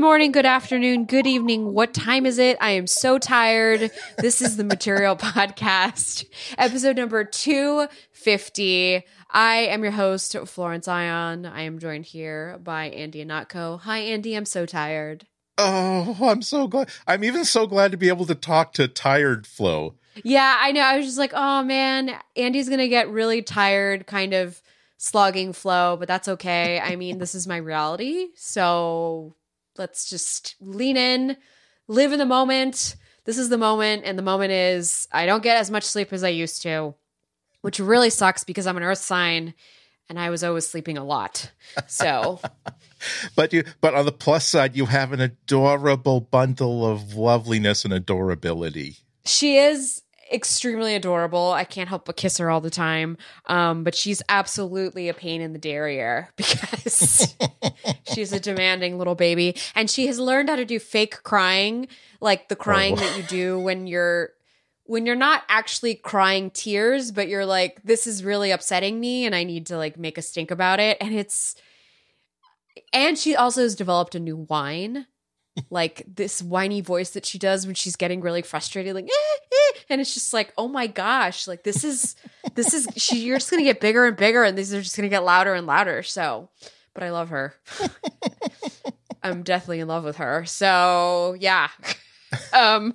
morning, good afternoon, good evening. What time is it? I am so tired. This is the Material Podcast, episode number 250. I am your host, Florence Ion. I am joined here by Andy Ihnatko. Hi, Andy. I'm so tired. Oh, I'm so glad. I'm even so glad to be able to talk to Tired Flo. Yeah, I know. I was just like, oh man, Andy's going to get really tired, kind of slogging Flo, but that's okay. I mean, this is my reality. So let's just lean in, live in the moment. This is the moment. And the moment is I don't get as much sleep as I used to, which really sucks because I'm an earth sign and I was always sleeping a lot. So. but you but on the plus side you have an adorable bundle of loveliness and adorability she is extremely adorable. I can't help but kiss her all the time. Um, but she's absolutely a pain in the derriere because she's a demanding little baby. And she has learned how to do fake crying, like the crying oh. that you do when you're when you're not actually crying tears, but you're like, this is really upsetting me and I need to like make a stink about it. And it's and she also has developed a new whine like this whiny voice that she does when she's getting really frustrated like eh, eh, and it's just like oh my gosh like this is this is she you're just gonna get bigger and bigger and these are just gonna get louder and louder. So but i love her. I'm definitely in love with her. So yeah. Um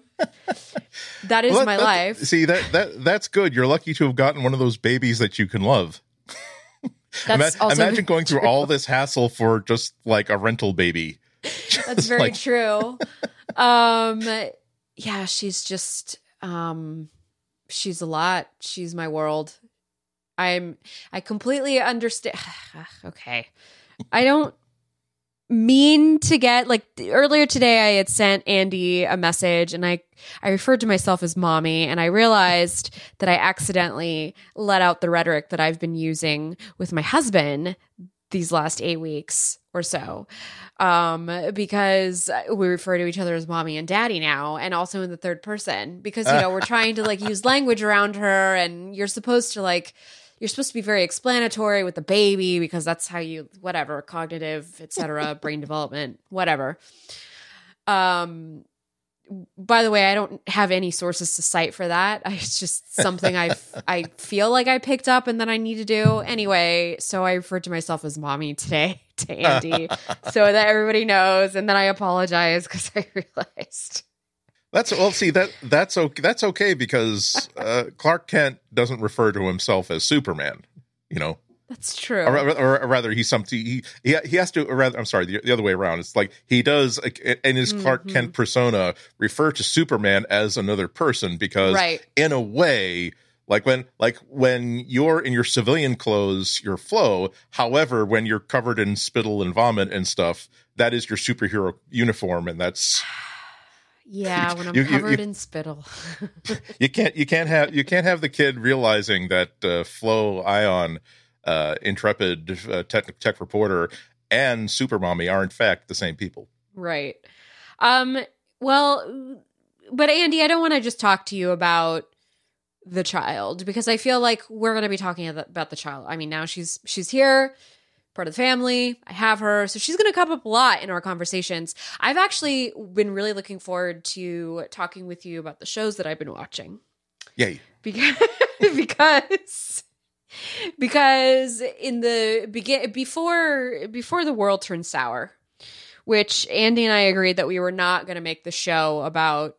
that is well, my life. see that that that's good. You're lucky to have gotten one of those babies that you can love. Ima- imagine going through all this hassle for just like a rental baby That's very like- true. Um yeah, she's just um she's a lot. She's my world. I'm I completely understand okay. I don't mean to get like earlier today I had sent Andy a message and I I referred to myself as mommy and I realized that I accidentally let out the rhetoric that I've been using with my husband these last 8 weeks or so. Um, because we refer to each other as mommy and daddy now, and also in the third person because you know we're trying to like use language around her, and you're supposed to like you're supposed to be very explanatory with the baby because that's how you whatever cognitive etc brain development whatever. Um by the way, I don't have any sources to cite for that. It's just something I I feel like I picked up and that I need to do anyway. So I referred to myself as mommy today to Andy, so that everybody knows. And then I apologize because I realized that's well. See that that's okay. That's okay because uh, Clark Kent doesn't refer to himself as Superman. You know, that's true. Or, or, or, rather, he's something he he he has to. rather, I'm sorry, the, the, other way around. It's like he does in his Clark mm-hmm. Kent persona refer to Superman as another person because, right. in a way, like when like when you're in your civilian clothes, your Flo. However, when you're covered in spittle and vomit and stuff, that is your superhero uniform, and that's. Yeah, when I'm you, covered you, in spittle. you can't you can't have you can't have the kid realizing that uh, Flo Ion uh, intrepid uh, tech, tech reporter and super mommy are in fact the same people. Right. Um well but andy i don't want to just talk to you about the child because i feel like we're going to be talking about the child. I mean now she's she's here part of the family i have her so she's going to come up a lot in our conversations. I've actually been really looking forward to talking with you about the shows that i've been watching. Yay. Because because because in the begin before before the world turned sour, which Andy and I agreed that we were not going to make the show about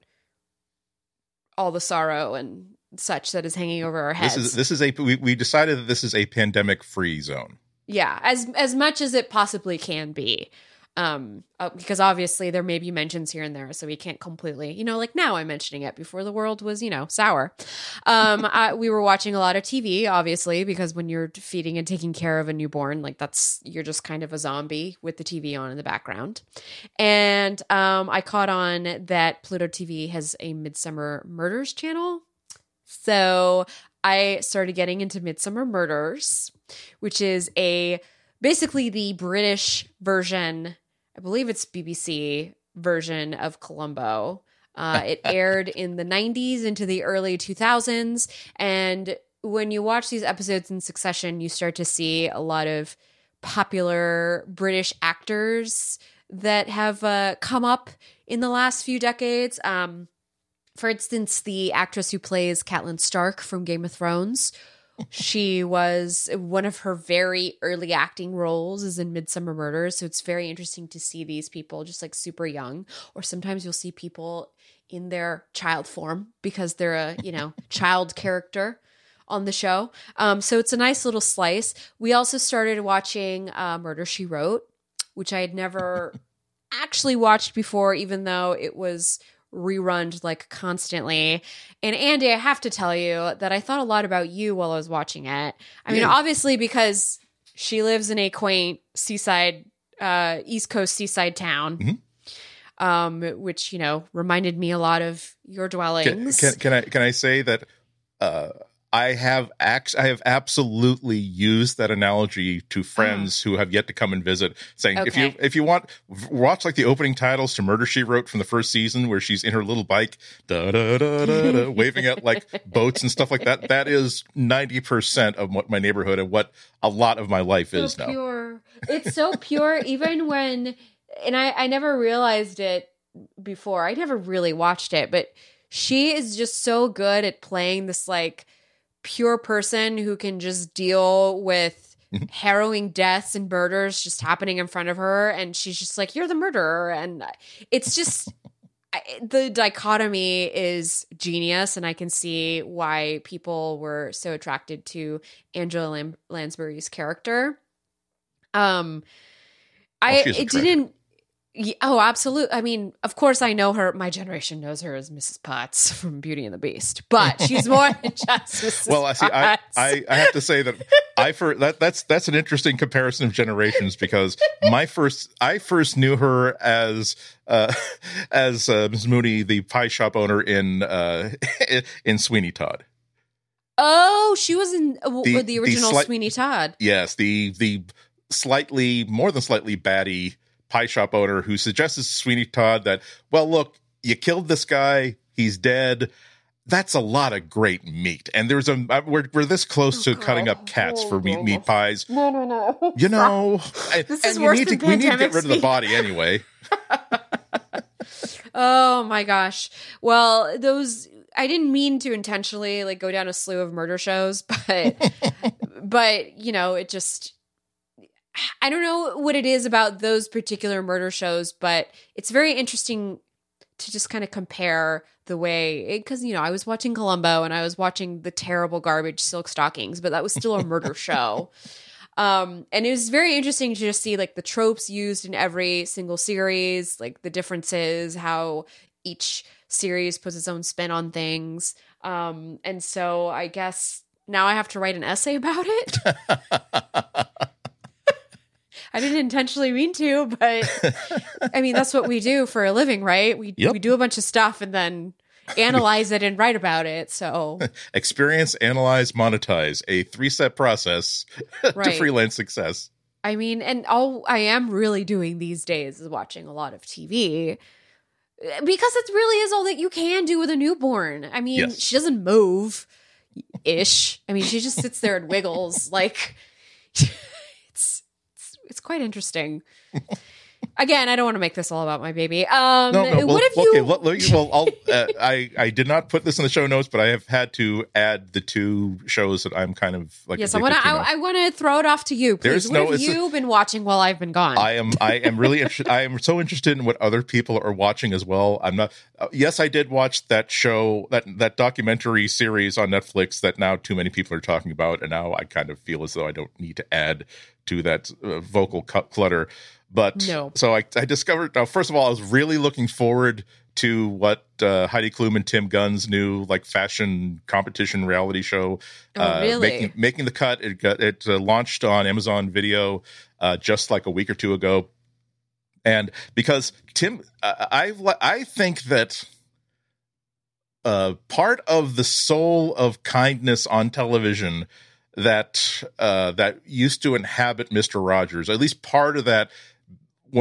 all the sorrow and such that is hanging over our heads. This is this is a we, we decided that this is a pandemic free zone. Yeah, as as much as it possibly can be um uh, because obviously there may be mentions here and there so we can't completely you know like now i'm mentioning it before the world was you know sour. Um I, we were watching a lot of tv obviously because when you're feeding and taking care of a newborn like that's you're just kind of a zombie with the tv on in the background. And um i caught on that pluto tv has a Midsomer murders channel. So i started getting into Midsomer murders which is a basically the british version I believe it's BBC version of Columbo. Uh, it aired in the 90s into the early 2000s. And when you watch these episodes in succession, you start to see a lot of popular British actors that have uh, come up in the last few decades. Um, for instance, the actress who plays Catelyn Stark from Game of Thrones. She was one of her very early acting roles is in Midsomer Murders. So it's very interesting to see these people just like super young. Or sometimes you'll see people in their child form because they're a, you know, child character on the show. Um, so it's a nice little slice. We also started watching uh, Murder She Wrote, which I had never actually watched before, even though it was rerun like constantly. And Andy, I have to tell you that I thought a lot about you while I was watching it. I mean, yeah. obviously because she lives in a quaint seaside, uh, East Coast seaside town. Mm-hmm. Um, which you know reminded me a lot of your dwellings. Can, can, can I can I say that uh, I have ax- I have absolutely used that analogy to friends mm. who have yet to come and visit, saying okay. if you if you want watch like the opening titles to Murder She Wrote from the first season, where she's in her little bike, da da da da, da waving at like boats and stuff like that. That is ninety percent of what my neighborhood and what a lot of my life so is pure. now. It's so pure, even when, and I I never realized it before. I never really watched it, but she is just so good at playing this like pure person who can just deal with harrowing deaths and murders just happening in front of her. And she's just like you're the murderer. And it's just the dichotomy is genius. And i can see why people were so attracted to angela Lam- lansbury's character. Um i it didn't oh, absolutely. I mean, of course, I know her. My generation knows her as Mrs. Potts from Beauty and the Beast, but she's more than just Mrs. Well, I see. I, I, I have to say that I for that that's that's an interesting comparison of generations because my first I first knew her as uh, as uh, Ms. Mooney, the pie shop owner in uh, in Sweeney Todd. Oh, she was in uh, the, the original the sli- Sweeney Todd. Yes, the the slightly more than slightly batty pie shop owner who suggests to Sweeney Todd that, well, look, you killed this guy, he's dead. That's a lot of great meat, and there's a uh, we're we're this close to cutting up cats for meat meat pies. No, no, no. You know, and, this is worse than to, we need to get rid of the body anyway. oh my gosh! Well, those I didn't mean to intentionally like go down a slew of murder shows, but but you know, it just I don't know what it is about those particular murder shows, but it's very interesting to just kind of compare the way because you know I was watching Columbo and I was watching the terrible garbage Silk Stockings, but that was still a murder show. Um, and it was very interesting to just see like the tropes used in every single series, like the differences, how each series puts its own spin on things. Um, and so I guess now I have to write an essay about it. I didn't intentionally mean to, but I mean that's what we do for a living, right? We yep. we do a bunch of stuff and then analyze it and write about it. So experience, analyze, monetize, a three-step process right. to freelance success. I mean, and all I am really doing these days is watching a lot of TV because it really is all that you can do with a newborn. I mean, yes. she doesn't move ish. I mean, she just sits there and wiggles like quite interesting. Again, I don't want to make this all about my baby. Um, no, no, well, what have you? Okay, well, I'll, uh, I I did not put this in the show notes, but I have had to add the two shows that I'm kind of like. Yes, I want to. I, I want to throw it off to you. Please. There's what no, have you a, been watching while I've been gone? I am. I am really. interested. I am so interested in what other people are watching as well. I'm not. Uh, yes, I did watch that show that that documentary series on Netflix that now too many people are talking about, and now I kind of feel as though I don't need to add to that uh, vocal clutter. But no. so I, I discovered now. First of all, I was really looking forward to what uh, Heidi Klum and Tim Gunn's new like fashion competition reality show. Oh, uh, really? Making, making the cut. It got it uh, launched on Amazon Video uh, just like a week or two ago, and because Tim, I I think that. Uh, part of the soul of kindness on television that uh, that used to inhabit Mister Rogers. At least part of that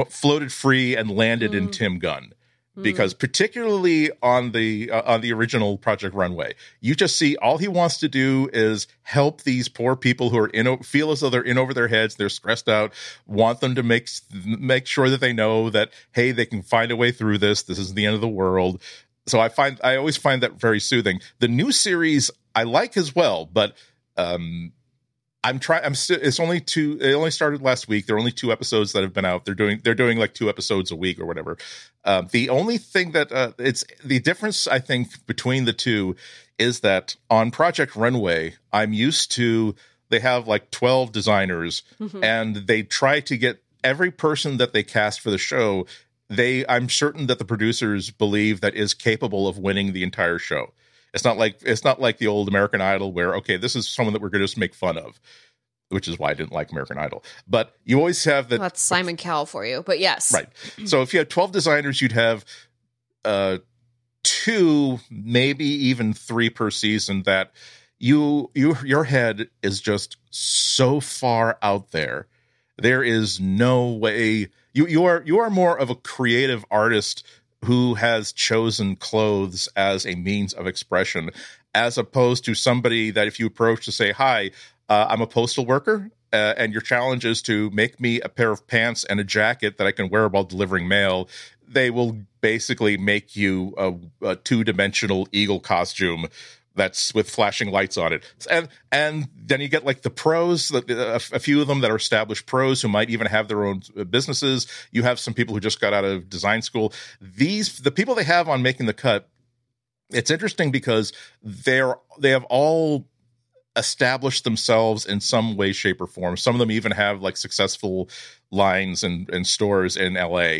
floated free and landed mm. in Tim Gunn. because particularly on the uh, on the original project runway you just see all he wants to do is help these poor people who are in feel as though they're in over their heads they're stressed out want them to make make sure that they know that hey they can find a way through this this is the end of the world so i find i always find that very soothing the new series i like as well but um I'm trying. I'm still. It's only two. It only started last week. There are only two episodes that have been out. They're doing. They're doing like two episodes a week or whatever. Uh, the only thing that uh, it's the difference I think between the two is that on Project Runway, I'm used to they have like 12 designers mm-hmm. and they try to get every person that they cast for the show. They, I'm certain that the producers believe that is capable of winning the entire show. It's not like it's not like the old American Idol where okay, this is someone that we're going to just make fun of, which is why I didn't like American Idol. But you always have that. Well, that's Simon Cowell for you, but yes, right. So if you had twelve designers, you'd have uh, two, maybe even three per season. That you you your head is just so far out there. There is no way you you are you are more of a creative artist who has chosen clothes as a means of expression, as opposed to somebody that if you approach to say, Hi, uh, I'm a postal worker, uh, and your challenge is to make me a pair of pants and a jacket that I can wear while delivering mail, they will basically make you a, a two dimensional eagle costume that's with flashing lights on it. And and then you get like the pros a, a few of them that are established pros who might even have their own uh, businesses. You have some people who just got out of design school. These the people they have on making the cut it's interesting because they're they have all established themselves in some way shape or form. Some of them even have like successful lines and, and stores in la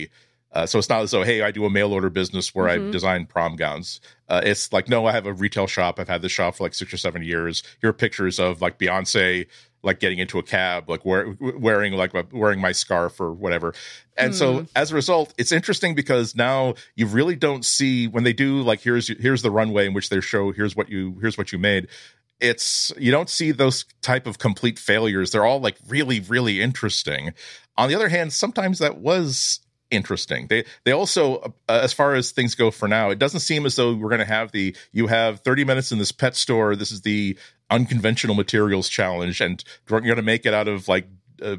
uh, so it's not as though, hey, I do a mail order business where mm-hmm. I design prom gowns. Uh, it's like, no, I have a retail shop. I've had this shop for like six or seven years. Here are pictures of like Beyonce, like getting into a cab, like wear, wearing like wearing my scarf or whatever. And mm. so as a result, it's interesting because now you really don't see when they do like here's here's the runway in which they show here's what you here's what you made it's you don't see those type of complete failures they're all like really really interesting on the other hand sometimes that was interesting. They they also, uh, as far as things go for now, it doesn't seem as though we're going to have the you have 30 minutes in this pet store. This is the unconventional materials challenge, and you're going to make it out of like. Uh,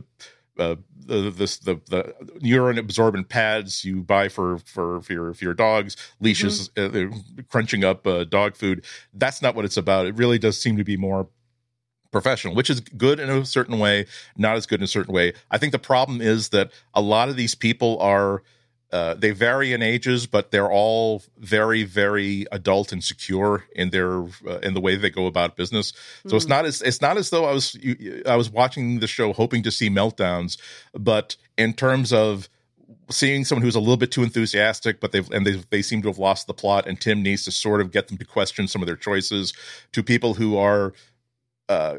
uh, the this the the urine absorbent pads you buy for for for your for your dogs leashes mm-hmm. uh, crunching up uh, dog food that's not what it's about it really does seem to be more professional, which is good in a certain way, not as good in a certain way. I think the problem is that a lot of these people are uh, they vary in ages, but they're all very, very adult and secure in their uh, in the way they go about business. So mm. it's hmm. not as it's not as though I was I was watching the show hoping to see meltdowns, but in terms of seeing someone who's a little bit too enthusiastic, but they've and they they seem to have lost the plot, and Tim needs to sort of get them to question some of their choices. To people who are uh,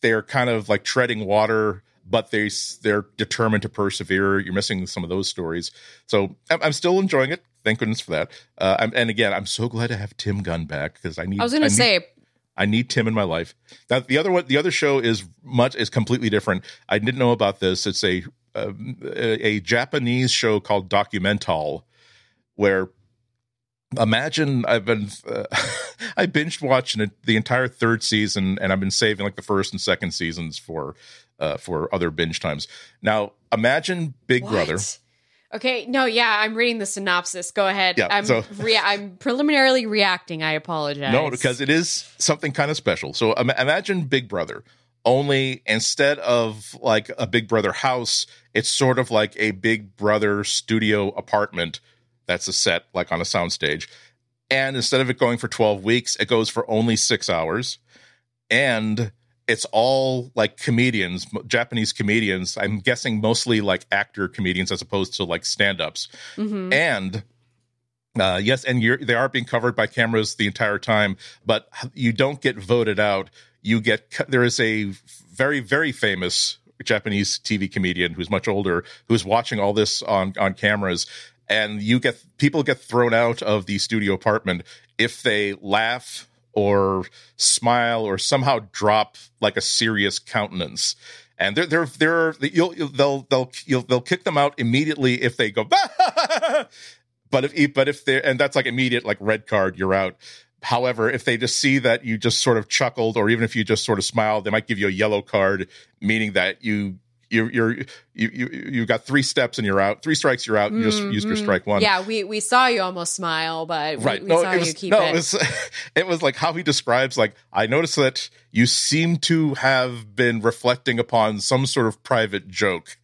they're kind of like treading water, but they they're determined to persevere. You're missing some of those stories, so I'm, I'm still enjoying it. Thank goodness for that. Uh, and again, I'm so glad to have Tim Gunn back because I need. I was going to say. I need Tim in my life. Now, the other one, the other show is much is completely different. I didn't know about this. It's a a, a Japanese show called Documental, where imagine I've been uh, I binged watching it the entire third season, and I've been saving like the first and second seasons for uh, for other binge times. Now imagine Big what? Brother. Okay, no, yeah, I'm reading the synopsis. Go ahead. Yeah, I'm so, rea- I'm preliminarily reacting. I apologize. No, because it is something kind of special. So um, imagine Big Brother. Only instead of like a Big Brother house, it's sort of like a Big Brother studio apartment that's a set like on a soundstage. And instead of it going for 12 weeks, it goes for only six hours. And it's all like comedians, Japanese comedians. I'm guessing mostly like actor comedians as opposed to like stand ups. Mm-hmm. And uh, yes, and they are being covered by cameras the entire time, but you don't get voted out. You get there is a very very famous Japanese TV comedian who's much older who's watching all this on on cameras, and you get people get thrown out of the studio apartment if they laugh or smile or somehow drop like a serious countenance and they're they're they're you'll, they'll they'll you'll, they'll kick them out immediately if they go but if but if they and that's like immediate like red card, you're out. However, if they just see that you just sort of chuckled, or even if you just sort of smiled, they might give you a yellow card, meaning that you you're you're you you you got three steps and you're out. Three strikes, you're out. You just mm-hmm. used your strike one. Yeah, we we saw you almost smile, but right. we, no, saw it was, you keep no, it. It was, it was like how he describes. Like I noticed that you seem to have been reflecting upon some sort of private joke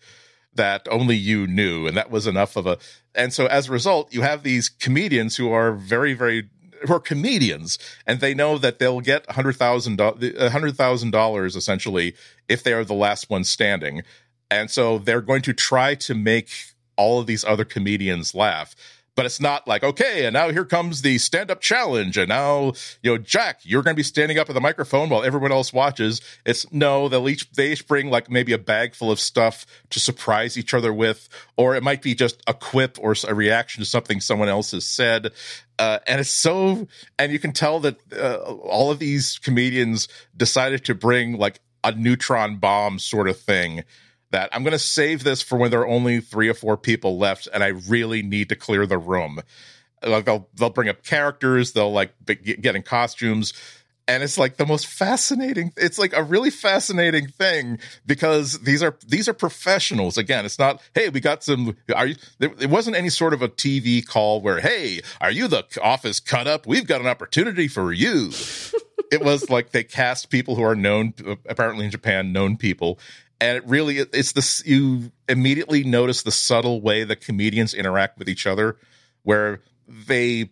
that only you knew, and that was enough of a. And so as a result, you have these comedians who are very very who are comedians and they know that they'll get hundred thousand hundred thousand dollars essentially if they are the last one standing. And so they're going to try to make all of these other comedians laugh but it's not like okay and now here comes the stand up challenge and now you know jack you're going to be standing up at the microphone while everyone else watches. It's no they'll each they each bring like maybe a bag full of stuff to surprise each other with or it might be just a quip or a reaction to something someone else has said. Uh, and it's so and you can tell that uh, all of these comedians decided to bring like a neutron bomb sort of thing that I'm going to save this for when there are only three or four people left and I really need to clear the room. Like they'll they'll bring up characters, they'll like get in costumes, and it's like the most fascinating. It's like a really fascinating thing because these are these are professionals. Again, it's not hey we got some. Are you? It wasn't any sort of a TV call where hey are you the office cut up? We've got an opportunity for you. it was like they cast people who are known apparently in Japan known people and it really it's this you immediately notice the subtle way the comedians interact with each other where they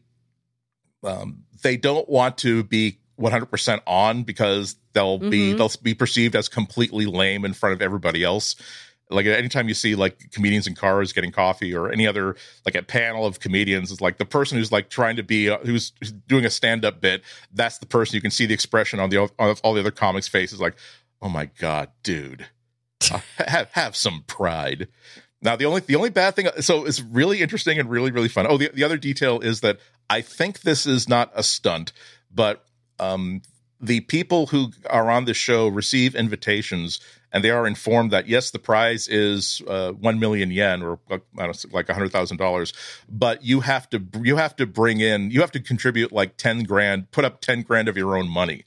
um, they don't want to be 100% on because they'll mm-hmm. be they'll be perceived as completely lame in front of everybody else like anytime you see like comedians in cars getting coffee or any other like a panel of comedians is like the person who's like trying to be uh, who's doing a stand-up bit that's the person you can see the expression on the on all the other comics faces like oh my god dude have have some pride. Now the only the only bad thing so it's really interesting and really really fun. Oh, the the other detail is that I think this is not a stunt, but um, the people who are on the show receive invitations and they are informed that yes, the prize is uh, one million yen or like a hundred thousand dollars, but you have to you have to bring in you have to contribute like ten grand, put up ten grand of your own money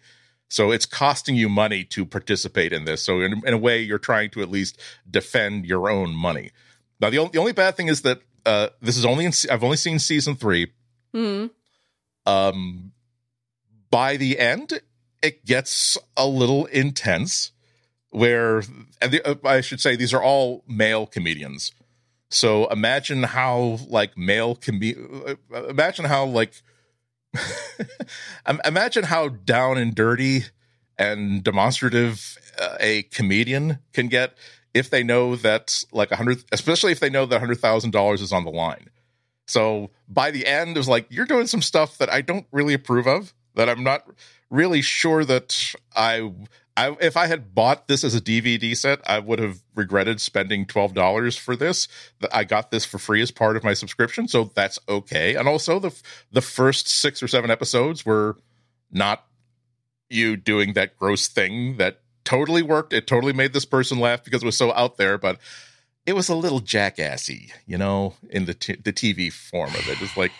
so it's costing you money to participate in this. So in, in a way, you're trying to at least defend your own money. Now, the only, the only bad thing is that uh, this is only in, I've only seen season 3 mm. Um, by the end, it gets a little intense. Where, and the, uh, I should say, these are all male comedians. So imagine how like male can be. Uh, imagine how like Imagine how down and dirty and demonstrative uh, a comedian can get if they know that like a hundred, especially if they know that hundred thousand dollars is on the line. So by the end, it was like you're doing some stuff that I don't really approve of. That I'm not really sure that I I, if I had bought this as a DVD set, I would have regretted spending twelve dollars for this. I got this for free as part of my subscription, so that's okay. And also, the the first six or seven episodes were not you doing that gross thing that totally worked. It totally made this person laugh because it was so out there, but it was a little jackassy, you know, in the t- the TV form of it. It's like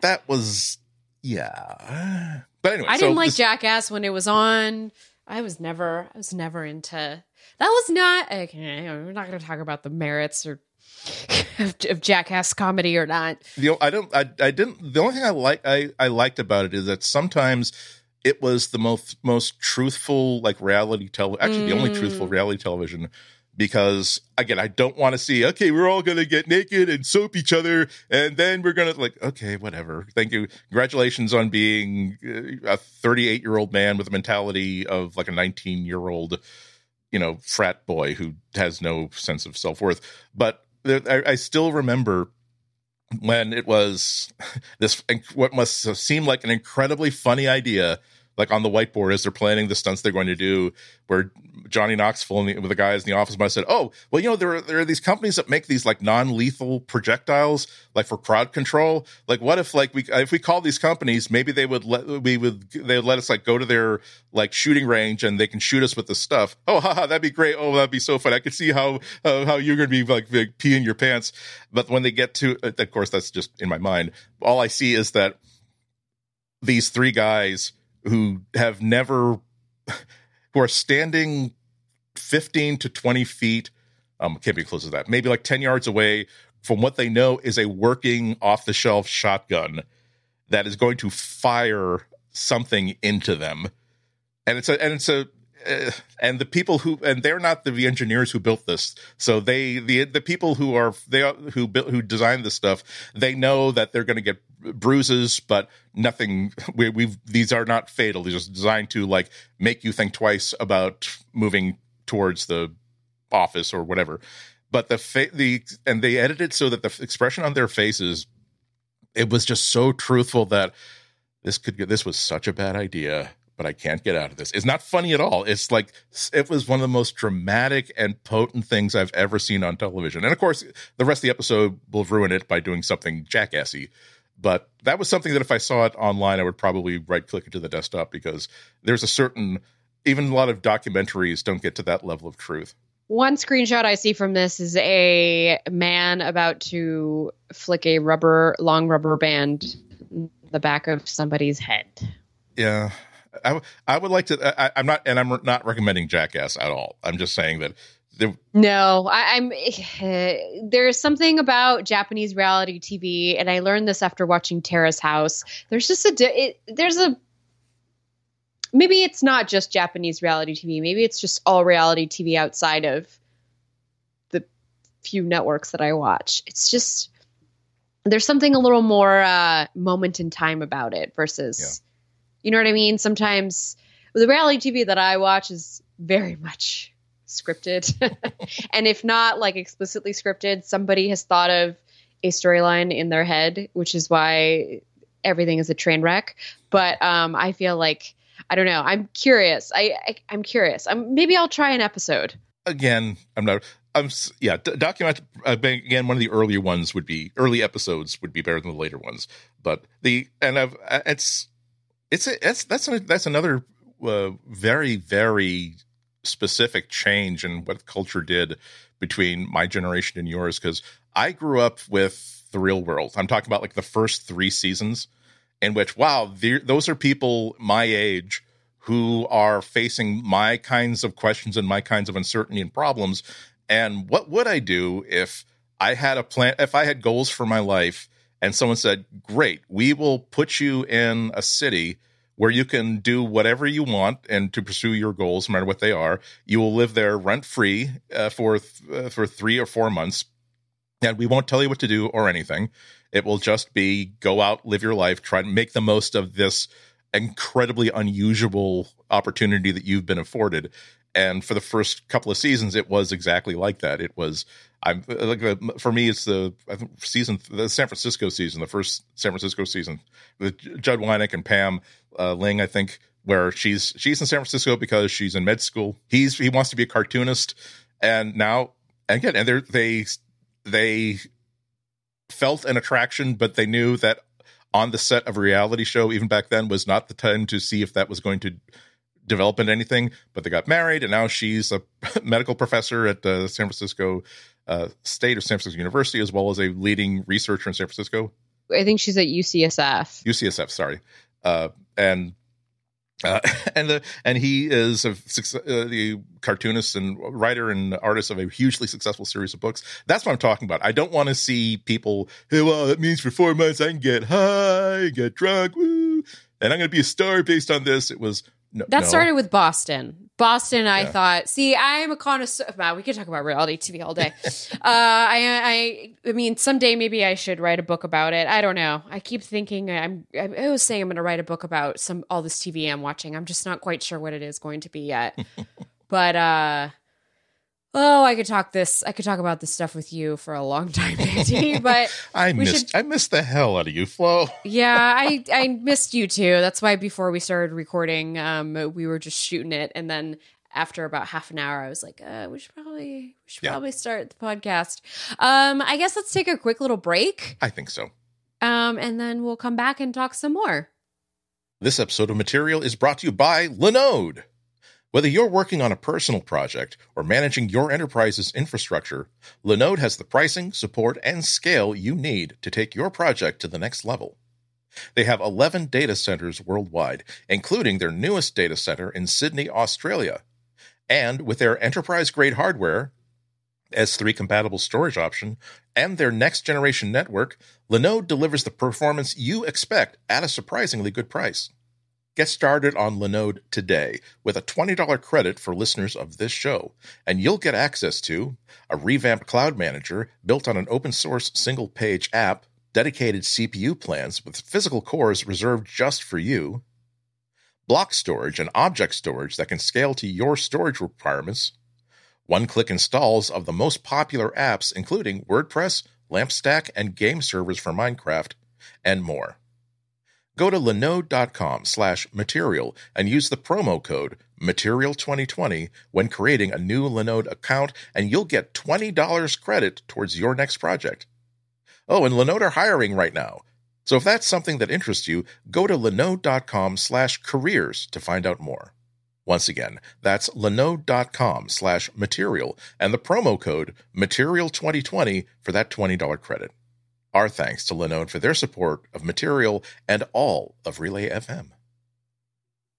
that was yeah. But anyway, I didn't like this- Jackass when it was on I was never, I was never into. That was not okay. We're not going to talk about the merits or of, of jackass comedy or not. The I don't, I, I didn't. The only thing I like, I, I liked about it is that sometimes it was the most most truthful like reality television. Actually, mm. the only truthful mm. reality television because again, I don't want to see, okay, we're all going to get naked and soap each other. And then we're going to like, okay, whatever. Thank you. Congratulations on being uh, a 38 year old man with a mentality of like a 19 year old, you know, frat boy who has no sense of self worth. But I, I still remember when it was this, what must seem like an incredibly funny idea like on the whiteboard as they're planning the stunts they're going to do. Where Johnny Knoxville with the guys in the office might have said, "Oh, well, you know, there are, there are these companies that make these like non-lethal projectiles, like for crowd control. Like, what if like we if we call these companies, maybe they would let we would they would let us like go to their like shooting range and they can shoot us with the stuff. Oh, haha, that'd be great. Oh, that'd be so fun. I could see how uh, how you're going to be like, like peeing your pants. But when they get to, of course, that's just in my mind. All I see is that these three guys who have never who are standing 15 to 20 feet um can't be close to that maybe like 10 yards away from what they know is a working off the shelf shotgun that is going to fire something into them. And it's a and it's a uh, and the people who and they're not the engineers who built this. So they the the people who are they who built who designed this stuff they know that they're going to get bruises but nothing we, we've these are not fatal. These are designed to like make you think twice about moving towards the office or whatever. But the fa- the and they edited so that the expression on their faces it was just so truthful that this could get this was such a bad idea but I can't get out of this. It's not funny at all. It's like it was one of the most dramatic and potent things I've ever seen on television. And of course, the rest of the episode will ruin it by doing something jackassy. But that was something that if I saw it online, I would probably right click it to the desktop because there's a certain, even a lot of documentaries don't get to that level of truth. One screenshot I see from this is a man about to flick a rubber, long rubber band the back of somebody's head. Yeah, I, I would like to. I, am not, and I'm not recommending Jackass at all. I'm just saying that. There, no, I, am uh, there's something about Japanese reality TV, and I learned this after watching Terrace House. There's just a it, there's a maybe it's not just Japanese reality TV. Maybe it's just all reality TV outside of the few networks that I watch. It's just there's something a little more uh, moment in time about it versus. Yeah you know what I mean? Sometimes the reality TV that I watch is very much scripted. and if not like explicitly scripted, somebody has thought of a storyline in their head, which is why everything is a train wreck. But um, I feel like I don't know. I'm curious. I, I am curious. I'm, maybe I'll try an episode. Again, I'm not. I'm yeah. Document uh, again. One of the earlier ones would be early episodes would be better than the later ones. But the and I've uh, it's it's a, that's that's a, that's another uh, very very specific change in what culture did between my generation and yours because I grew up with the real world. I'm talking about like the first three seasons, in which wow, those are people my age who are facing my kinds of questions and my kinds of uncertainty and problems. And what would I do if I had a plan? If I had goals for my life and someone said, Great, we will put you in a city where you can do whatever you want and to pursue your goals, no matter what they are. You will live there rent free uh, for th- uh, for three or four months, and we won't tell you what to do or anything. It will just be go out, live your life, try to make the most of this incredibly unusual opportunity that you've been afforded. And for the first couple of seasons, it was exactly like that. It was I'm like for me, it's the season, the San Francisco season, the first San Francisco season with Judd Winick and Pam uh, Ling, I think, where she's she's in San Francisco because she's in med school. He's he wants to be a cartoonist, and now again, and they they felt an attraction, but they knew that on the set of a reality show, even back then, was not the time to see if that was going to develop into anything. But they got married, and now she's a medical professor at uh, San Francisco uh, State or San Francisco University, as well as a leading researcher in San Francisco. I think she's at UCSF. UCSF, sorry, uh, and uh, and the and he is a, uh, the cartoonist and writer and artist of a hugely successful series of books. That's what I'm talking about. I don't want to see people. Hey, well, that means for four months I can get high, get drunk, woo, and I'm going to be a star based on this. It was no, that no. started with Boston. Boston, I yeah. thought. See, I'm a connoisseur. Wow, we could talk about reality TV all day. uh, I, I, I mean, someday maybe I should write a book about it. I don't know. I keep thinking I'm. I was saying I'm going to write a book about some all this TV I'm watching. I'm just not quite sure what it is going to be yet. but uh, Oh, I could talk this. I could talk about this stuff with you for a long time, Andy. But I missed. Should, I missed the hell out of you, Flo. yeah, I I missed you too. That's why before we started recording, um, we were just shooting it, and then after about half an hour, I was like, uh, we should probably we should yeah. probably start the podcast. Um, I guess let's take a quick little break. I think so. Um, and then we'll come back and talk some more. This episode of Material is brought to you by Linode. Whether you're working on a personal project or managing your enterprise's infrastructure, Linode has the pricing, support, and scale you need to take your project to the next level. They have 11 data centers worldwide, including their newest data center in Sydney, Australia. And with their enterprise grade hardware, S3 compatible storage option, and their next generation network, Linode delivers the performance you expect at a surprisingly good price. Get started on Linode today with a $20 credit for listeners of this show, and you'll get access to a revamped cloud manager built on an open source single page app, dedicated CPU plans with physical cores reserved just for you, block storage and object storage that can scale to your storage requirements, one click installs of the most popular apps, including WordPress, LAMP stack, and game servers for Minecraft, and more. Go to linode.com slash material and use the promo code material2020 when creating a new Linode account and you'll get $20 credit towards your next project. Oh, and Linode are hiring right now. So if that's something that interests you, go to linode.com slash careers to find out more. Once again, that's linode.com slash material and the promo code material2020 for that $20 credit. Our thanks to Linode for their support of Material and all of Relay FM.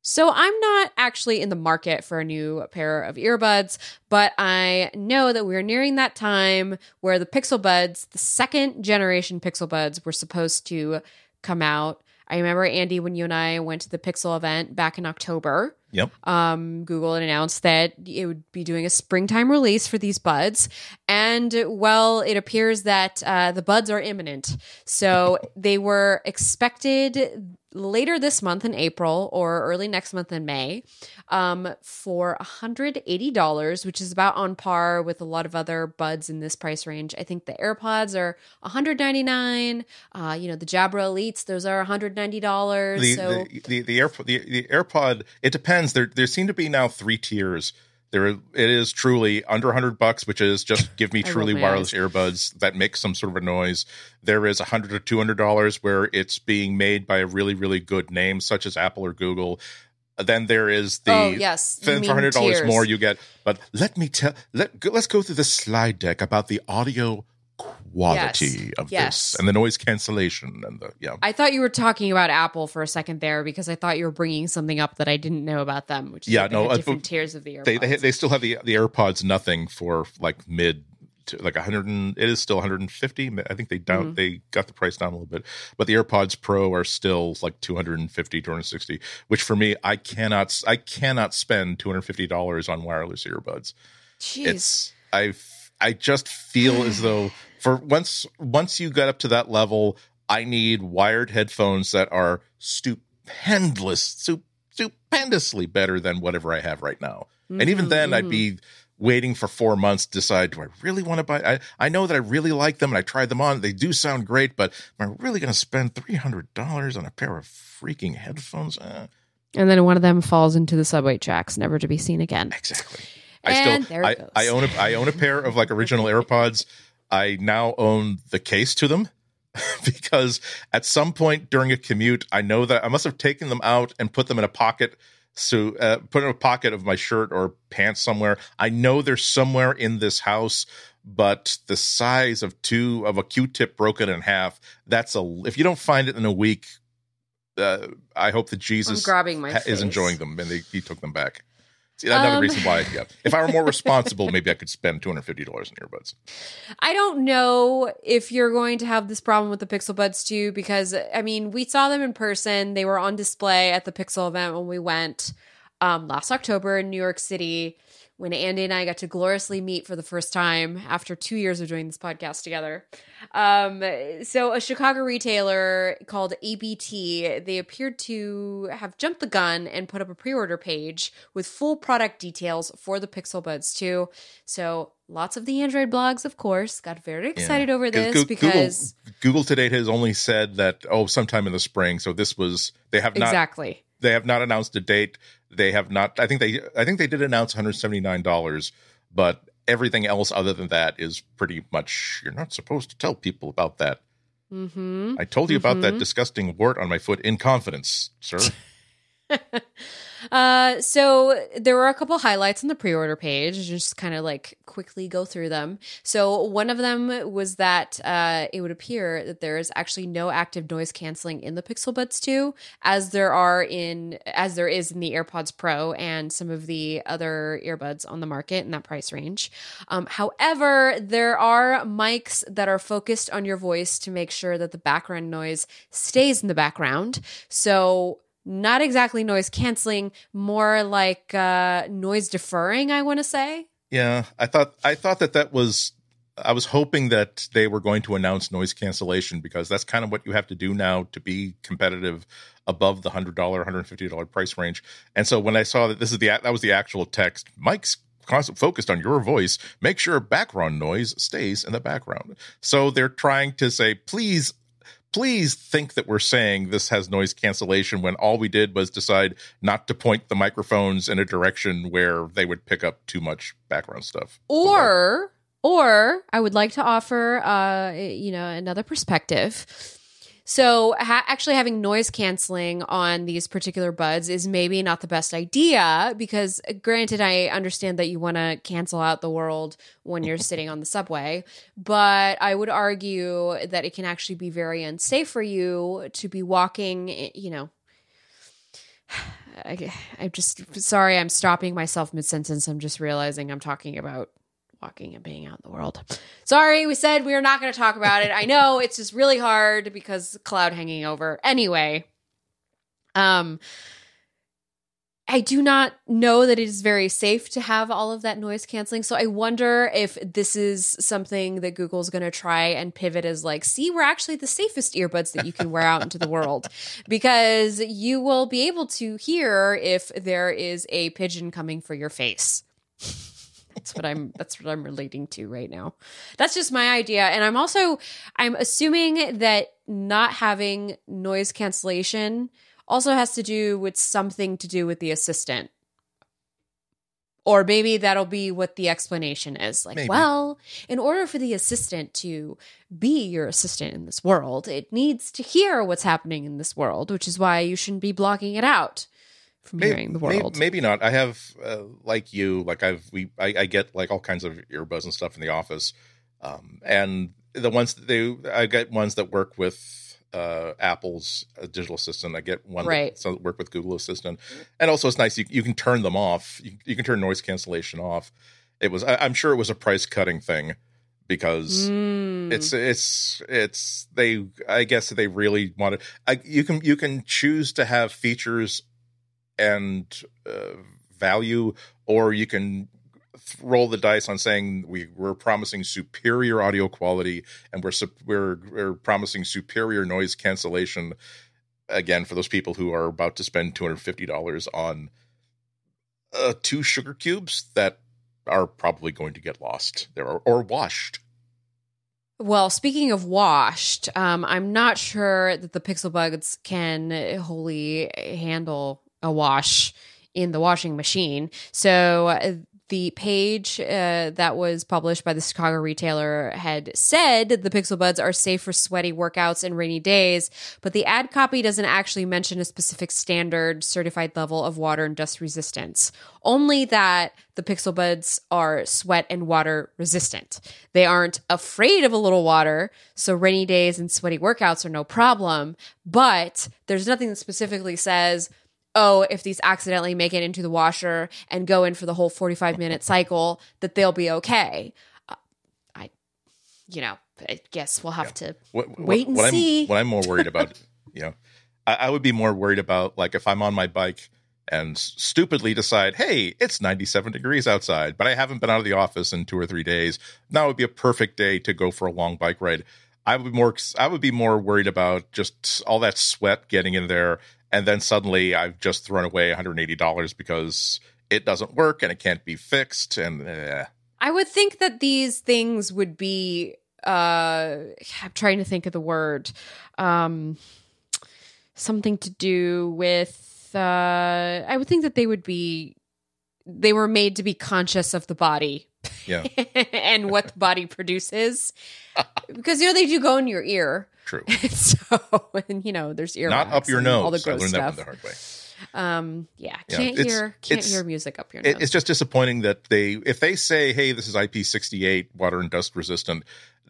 So, I'm not actually in the market for a new pair of earbuds, but I know that we're nearing that time where the Pixel Buds, the second generation Pixel Buds, were supposed to come out. I remember, Andy, when you and I went to the Pixel event back in October. Yep. Um, Google announced that it would be doing a springtime release for these buds. And well, it appears that uh, the buds are imminent. So they were expected later this month in April or early next month in May um, for $180, which is about on par with a lot of other buds in this price range. I think the AirPods are 199. Uh, you know, the Jabra Elites, those are $190. The, so the, the, the, Air, the, the AirPod, it depends. There, there seem to be now three tiers there it is truly under 100 bucks which is just give me truly wireless earbuds that make some sort of a noise. There is 100 or 200 dollars where it's being made by a really really good name such as apple or google. Then there is the oh, yes. Then for hundred dollars more you get but let me tell let let's go through the slide deck about the audio quality yes. of yes. this and the noise cancellation and the yeah. I thought you were talking about Apple for a second there because I thought you were bringing something up that I didn't know about them. Which yeah, no, uh, different tiers of the AirPods. They, they they still have the the AirPods nothing for like mid to like 100 and it is still 150 i think they down mm-hmm. they got the price down a little bit but the airpods pro are still like 250 260 which for me i cannot i cannot spend 250 dollars on wireless earbuds Jeez. it's i i just feel as though for once once you get up to that level, I need wired headphones that are stupendous, stupendously better than whatever I have right now. Mm-hmm, and even then, mm-hmm. I'd be waiting for four months to decide do I really want to buy I, I know that I really like them and I tried them on. They do sound great, but am I really gonna spend three hundred dollars on a pair of freaking headphones? Uh, and then one of them falls into the subway tracks, never to be seen again. Exactly. I and still I, I, own a I own a pair of like original AirPods I now own the case to them because at some point during a commute, I know that I must have taken them out and put them in a pocket. So uh, put in a pocket of my shirt or pants somewhere. I know they're somewhere in this house, but the size of two of a Q-tip broken in half. That's a. If you don't find it in a week, uh, I hope that Jesus is enjoying them and they, he took them back. See, another um, reason why, yeah. If I were more responsible, maybe I could spend two hundred fifty dollars on earbuds. I don't know if you're going to have this problem with the Pixel Buds too, because I mean, we saw them in person. They were on display at the Pixel event when we went um, last October in New York City. When Andy and I got to gloriously meet for the first time after two years of doing this podcast together. Um, so, a Chicago retailer called ABT, they appeared to have jumped the gun and put up a pre order page with full product details for the Pixel Buds 2. So, lots of the Android blogs, of course, got very excited yeah. over this because Google, Google to date has only said that, oh, sometime in the spring. So, this was, they have not. Exactly. They have not announced a date they have not. I think they. I think they did announce 179 dollars, but everything else other than that is pretty much. You're not supposed to tell people about that. Mm-hmm. I told you mm-hmm. about that mm-hmm. disgusting wart on my foot in confidence, sir. Uh, so there were a couple highlights on the pre-order page. Just kind of like quickly go through them. So one of them was that uh, it would appear that there is actually no active noise canceling in the Pixel Buds 2, as there are in as there is in the AirPods Pro and some of the other earbuds on the market in that price range. Um, however, there are mics that are focused on your voice to make sure that the background noise stays in the background. So not exactly noise canceling, more like uh, noise deferring. I want to say. Yeah, I thought I thought that that was. I was hoping that they were going to announce noise cancellation because that's kind of what you have to do now to be competitive above the hundred dollar, hundred fifty dollar price range. And so when I saw that this is the that was the actual text, Mike's constant focused on your voice. Make sure background noise stays in the background. So they're trying to say, please please think that we're saying this has noise cancellation when all we did was decide not to point the microphones in a direction where they would pick up too much background stuff. Or or I would like to offer uh you know another perspective so, ha- actually having noise canceling on these particular buds is maybe not the best idea because, uh, granted, I understand that you want to cancel out the world when you're sitting on the subway, but I would argue that it can actually be very unsafe for you to be walking, you know. I, I'm just sorry, I'm stopping myself mid sentence. I'm just realizing I'm talking about walking and being out in the world. Sorry, we said we are not going to talk about it. I know it's just really hard because cloud hanging over. Anyway, um I do not know that it is very safe to have all of that noise canceling. So I wonder if this is something that Google's going to try and pivot as like, see, we're actually the safest earbuds that you can wear out into the world because you will be able to hear if there is a pigeon coming for your face. That's what I'm that's what I'm relating to right now. That's just my idea and I'm also I'm assuming that not having noise cancellation also has to do with something to do with the assistant. Or maybe that'll be what the explanation is. Like, maybe. well, in order for the assistant to be your assistant in this world, it needs to hear what's happening in this world, which is why you shouldn't be blocking it out from maybe, hearing the world. Maybe, maybe not. I have uh, like you, like I've we I, I, get like all kinds of earbuds and stuff in the office, um, and the ones that they I get ones that work with uh, Apple's uh, digital assistant. I get one right. that work with Google Assistant, and also it's nice you, you can turn them off. You, you can turn noise cancellation off. It was I, am sure it was a price cutting thing because mm. it's it's it's they I guess they really wanted. I, you can you can choose to have features and uh, value, or you can roll the dice on saying we we're promising superior audio quality and we're we're we're promising superior noise cancellation. Again, for those people who are about to spend two hundred fifty dollars on uh, two sugar cubes that are probably going to get lost there or, or washed. Well, speaking of washed, um, I'm not sure that the Pixel Buds can wholly handle a wash in the washing machine. So uh, the page uh, that was published by the Chicago retailer had said the Pixel Buds are safe for sweaty workouts and rainy days, but the ad copy doesn't actually mention a specific standard certified level of water and dust resistance. Only that the Pixel Buds are sweat and water resistant. They aren't afraid of a little water, so rainy days and sweaty workouts are no problem, but there's nothing that specifically says oh, if these accidentally make it into the washer and go in for the whole 45 minute cycle, that they'll be okay. Uh, I, you know, I guess we'll have yeah. to what, wait and what see. I'm, what I'm more worried about, you know, I, I, would be more worried about like if I'm on my bike and stupidly decide, hey, it's 97 degrees outside, but I haven't been out of the office in two or three days. Now would be a perfect day to go for a long bike ride. I would be more I would be more worried about just all that sweat getting in there, and then suddenly I've just thrown away $180 because it doesn't work and it can't be fixed. And eh. I would think that these things would be. Uh, I'm trying to think of the word. Um, something to do with uh, I would think that they would be they were made to be conscious of the body. Yeah. and what the body produces. because you know they do go in your ear. True. so and you know there's ear not up your nose. All the gross I learned stuff. that the hard way. Um yeah, can't yeah, hear can't hear music up your nose. It's just disappointing that they if they say, hey, this is IP68 water and dust resistant,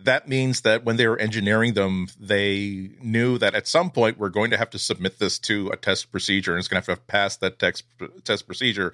that means that when they were engineering them, they knew that at some point we're going to have to submit this to a test procedure and it's going to have to pass that text, test procedure.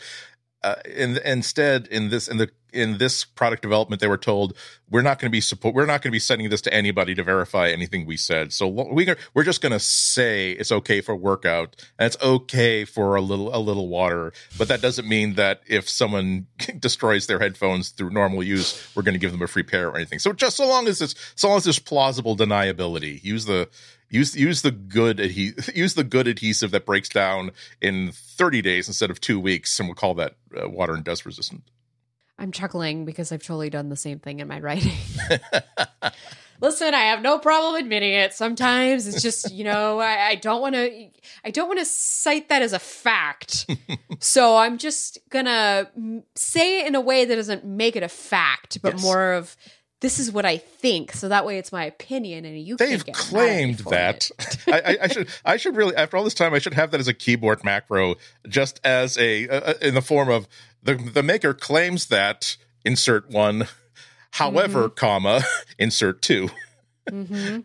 Uh, in, instead, in this in the in this product development, they were told we're not going to be support. We're not going to be sending this to anybody to verify anything we said. So we we're just going to say it's okay for workout and it's okay for a little a little water. But that doesn't mean that if someone destroys their headphones through normal use, we're going to give them a free pair or anything. So just so long as it's so long as there's plausible deniability, use the use use the good adhe- use the good adhesive that breaks down in 30 days instead of two weeks, and we'll call that uh, water and dust resistant. I'm chuckling because I've totally done the same thing in my writing. Listen, I have no problem admitting it. Sometimes it's just, you know, I, I don't want to, I don't want to cite that as a fact. so I'm just gonna say it in a way that doesn't make it a fact, but yes. more of this is what I think. So that way it's my opinion and you They've claimed that. I, I, should I should really after all this time I should have that as a keyboard macro just as a uh, in the form of the the maker claims that insert one however mm-hmm. comma insert 2 mm-hmm.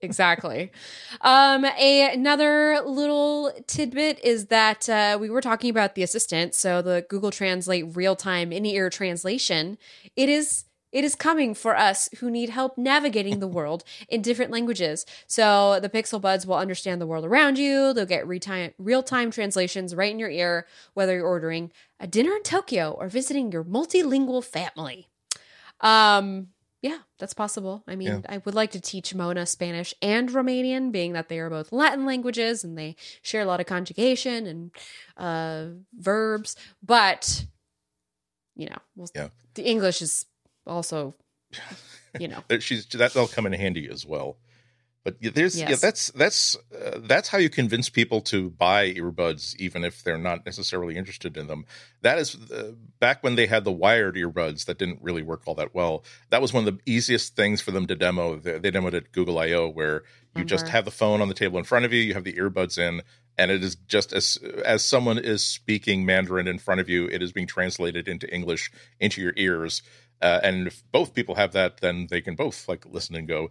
exactly um a, another little tidbit is that uh, we were talking about the assistant so the google translate real-time in-ear translation it is it is coming for us who need help navigating the world in different languages. So the Pixel Buds will understand the world around you. They'll get real time translations right in your ear, whether you're ordering a dinner in Tokyo or visiting your multilingual family. Um, yeah, that's possible. I mean, yeah. I would like to teach Mona Spanish and Romanian, being that they are both Latin languages and they share a lot of conjugation and uh, verbs. But you know, well, yeah. the English is also, you know, she's that'll come in handy as well. But there's yes. yeah, that's that's uh, that's how you convince people to buy earbuds, even if they're not necessarily interested in them. That is uh, back when they had the wired earbuds that didn't really work all that well. That was one of the easiest things for them to demo. They, they demoed at Google I/O, where you mm-hmm. just have the phone on the table in front of you, you have the earbuds in, and it is just as as someone is speaking Mandarin in front of you, it is being translated into English into your ears. Uh, and if both people have that, then they can both like listen and go.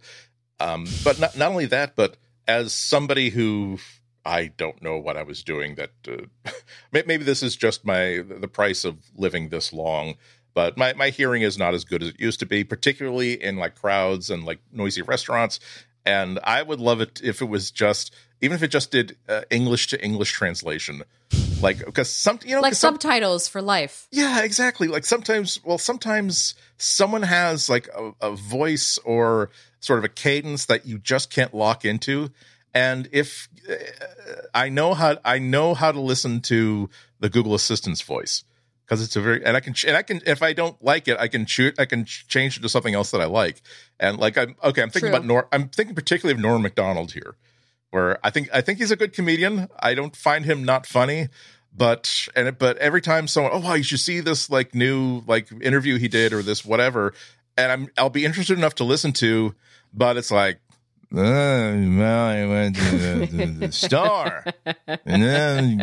Um, but not not only that, but as somebody who I don't know what I was doing. That uh, maybe this is just my the price of living this long. But my, my hearing is not as good as it used to be, particularly in like crowds and like noisy restaurants. And I would love it if it was just even if it just did uh, English to English translation, like because some you know like subtitles for life. Yeah, exactly. Like sometimes, well, sometimes someone has like a, a voice or sort of a cadence that you just can't lock into, and if uh, I know how I know how to listen to the Google Assistant's voice because it's a very and I can and I can if I don't like it I can shoot I can change it to something else that I like and like I'm okay I'm thinking True. about Nor I'm thinking particularly of Norm Macdonald here where I think I think he's a good comedian. I don't find him not funny, but and it, but every time someone, oh wow, you should see this like new like interview he did or this whatever, and I'm I'll be interested enough to listen to, but it's like. Uh, well, I went to the, the, the star. and then,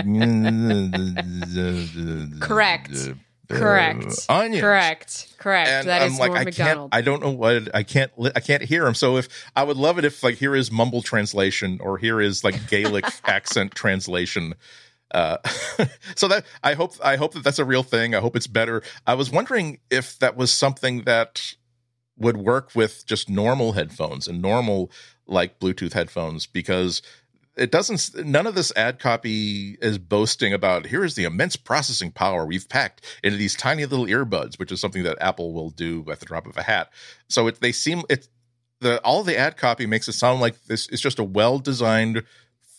Correct. Correct. Uh, onions. Correct. Correct. And that I'm is like, I Macdonald. can't. I don't know what. I can't. I can't hear him. So if I would love it if like here is mumble translation or here is like Gaelic accent translation. Uh, so that I hope I hope that that's a real thing. I hope it's better. I was wondering if that was something that would work with just normal headphones and normal like Bluetooth headphones because it doesn't none of this ad copy is boasting about here is the immense processing power we've packed into these tiny little earbuds which is something that apple will do at the drop of a hat so it, they seem it the all the ad copy makes it sound like this is just a well designed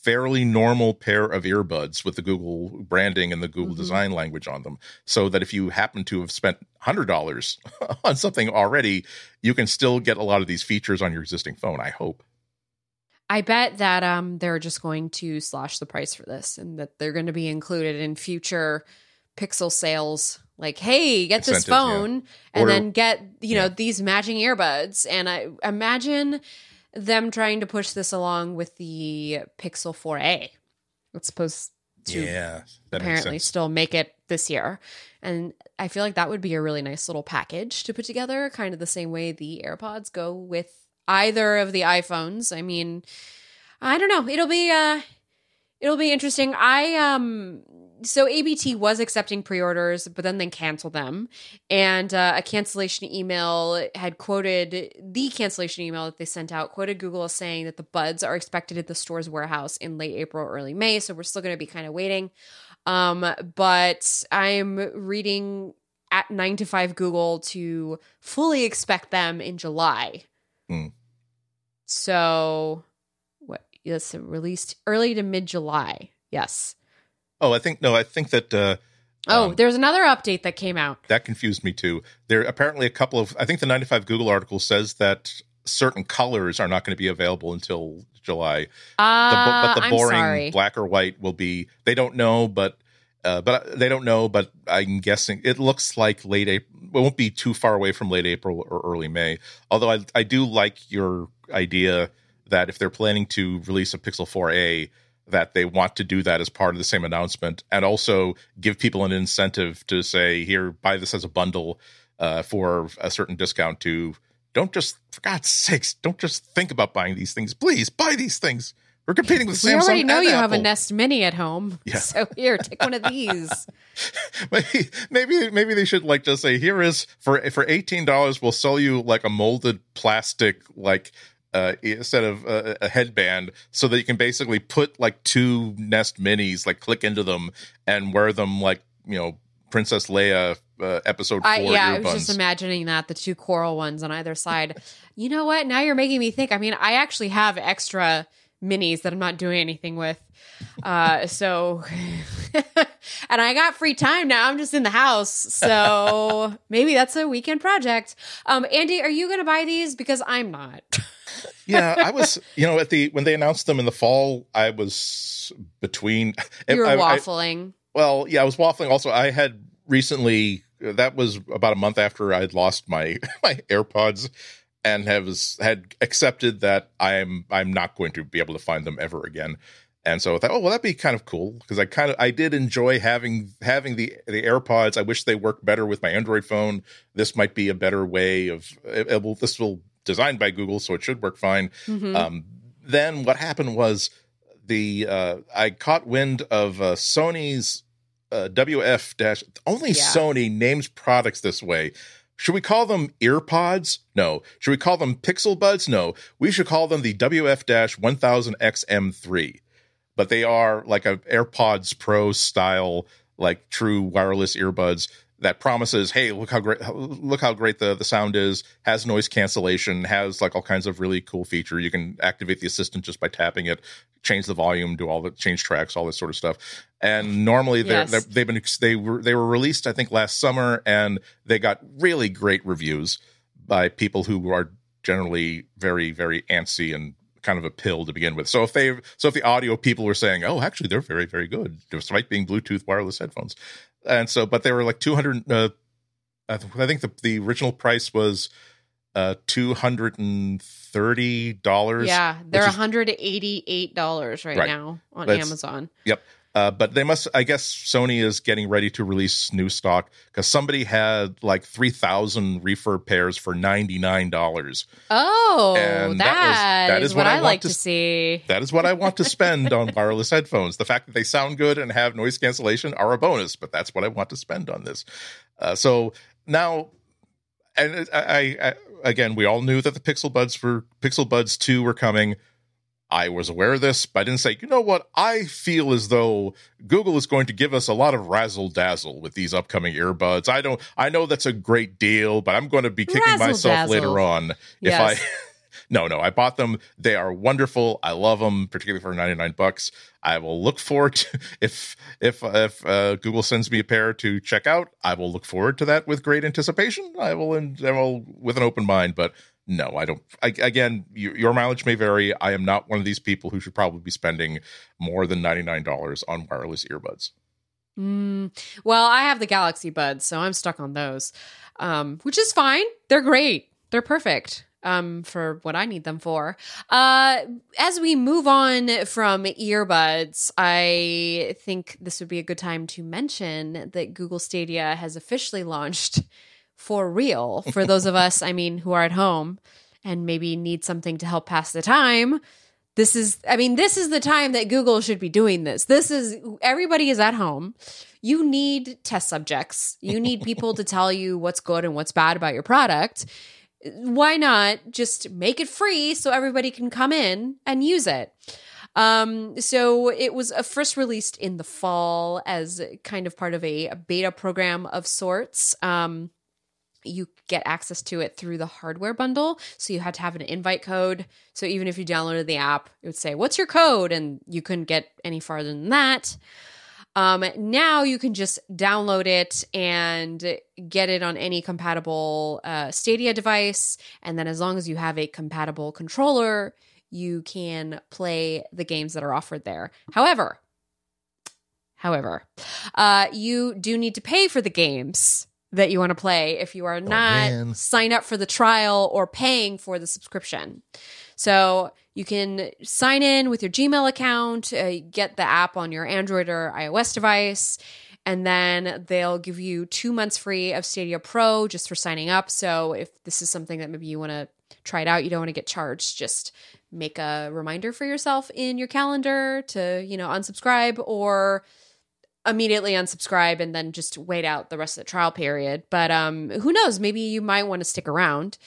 fairly normal pair of earbuds with the google branding and the google mm-hmm. design language on them so that if you happen to have spent $100 on something already you can still get a lot of these features on your existing phone i hope I bet that um they're just going to slash the price for this and that they're going to be included in future Pixel sales. Like, hey, get this phone yeah. and then get, you know, these matching earbuds. And I imagine them trying to push this along with the Pixel 4a. It's supposed to yeah, apparently still make it this year. And I feel like that would be a really nice little package to put together, kind of the same way the AirPods go with either of the iPhones. I mean, I don't know. It'll be uh it'll be interesting. I um so ABT was accepting pre-orders, but then they canceled them. And uh, a cancellation email had quoted the cancellation email that they sent out quoted Google as saying that the buds are expected at the store's warehouse in late April, early May. So we're still going to be kind of waiting. Um, but I'm reading at nine to five Google to fully expect them in July. Mm. So, what? Yes, released early to mid July. Yes. Oh, I think no. I think that. Uh, oh, um, there's another update that came out. That confused me too. There apparently a couple of. I think the 9to5Google article says that certain colors are not going to be available until July. Uh, the, but the boring black or white will be. They don't know, but uh, but they don't know. But I'm guessing it looks like late April. It won't be too far away from late April or early May. Although I I do like your idea that if they're planning to release a Pixel 4a, that they want to do that as part of the same announcement, and also give people an incentive to say, "Here, buy this as a bundle uh, for a certain discount." To don't just, for God's sakes, don't just think about buying these things. Please buy these things. We're competing with Samsung. We already know you Apple. have a Nest Mini at home. Yeah. So here, take one of these. maybe, maybe maybe they should like just say here is for for eighteen dollars we'll sell you like a molded plastic like uh, instead of uh, a headband so that you can basically put like two Nest Minis like click into them and wear them like you know Princess Leia uh, episode four. I, yeah. I was just imagining that the two coral ones on either side. you know what? Now you're making me think. I mean, I actually have extra minis that I'm not doing anything with. Uh, so, and I got free time now. I'm just in the house. So maybe that's a weekend project. Um, Andy, are you going to buy these? Because I'm not. Yeah, I was, you know, at the, when they announced them in the fall, I was between. You were I, waffling. I, well, yeah, I was waffling. Also, I had recently, that was about a month after I'd lost my, my AirPods and has had accepted that I'm I'm not going to be able to find them ever again. And so I thought, oh well, that'd be kind of cool because I kind of I did enjoy having having the the AirPods. I wish they worked better with my Android phone. This might be a better way of it, it will, this will designed by Google, so it should work fine. Mm-hmm. Um, then what happened was the uh, I caught wind of uh, Sony's uh, WF dash. Only yeah. Sony names products this way. Should we call them earpods? No. Should we call them pixel buds? No. We should call them the WF-1000XM3. But they are like a AirPods Pro style, like true wireless earbuds that promises, hey, look how great, look how great the, the sound is, has noise cancellation, has like all kinds of really cool feature. You can activate the assistant just by tapping it, change the volume, do all the change tracks, all this sort of stuff. And normally they're, yes. they're, they've been, they were, they were released, I think last summer and they got really great reviews by people who are generally very, very antsy and kind of a pill to begin with. So if they, so if the audio people were saying, oh, actually they're very, very good, despite being Bluetooth wireless headphones, and so but they were like 200 uh, i think the, the original price was uh $230 yeah they're $188 right, right, now on amazon. Yep uh, but they must, I guess Sony is getting ready to release new stock because somebody had like 3,000 refurb pairs for $99. Oh, and that, that, was, that is, is what, what I, I like to, to, see. That is what I want to spend on wireless headphones. The fact that they sound good and have noise cancellation are a bonus, but that's what I want to spend on this. Uh, so now, and I, I, again, we all knew that the Pixel Buds for Pixel Buds 2 were coming. I was aware of this, but I didn't say, you know what? I feel as though Google is going to give us a lot of razzle dazzle with these upcoming earbuds. I don't, I know that's a great deal, but I'm going to be kicking myself later on yes. if I. no, no, I bought them. They are wonderful. I love them, particularly for 99 bucks. I will look forward to if if if uh, Google sends me a pair to check out. I will look forward to that with great anticipation. I will, and I will with an open mind, but no, I don't. I, again, your, your, mileage may vary. I am not one of these people who should probably be spending more than ninety nine dollars on wireless earbuds. Mm, well, I have the Galaxy Buds, so I'm stuck on those, um, which is fine. They're great. They're perfect um, for what I need them for. Uh, as we move on from earbuds, I think this would be a good time to mention that Google Stadia has officially launched for real for those of us, I mean, who are at home and maybe need something to help pass the time. This is, I mean, this is the time that Google should be doing this. This is, everybody is at home. You need test subjects. You need people to tell you what's good and what's bad about your product. Why not just make it free so everybody can come in and use it? Um, so it was uh, first released in the fall as kind of part of a, a beta program of sorts. Um, you get access to it through the hardware bundle. So you had to have an invite code. So even if you downloaded the app, it would say, What's your code? And you couldn't get any farther than that. Um, now you can just download it and get it on any compatible uh, Stadia device. And then as long as you have a compatible controller, you can play the games that are offered there. However, however, uh, you do need to pay for the games that you want to play if you are not oh, sign up for the trial or paying for the subscription. So you can sign in with your Gmail account, uh, get the app on your Android or iOS device, and then they'll give you two months free of Stadia Pro just for signing up. So if this is something that maybe you want to try it out, you don't want to get charged, just make a reminder for yourself in your calendar to, you know, unsubscribe or immediately unsubscribe and then just wait out the rest of the trial period. But um, who knows? Maybe you might want to stick around.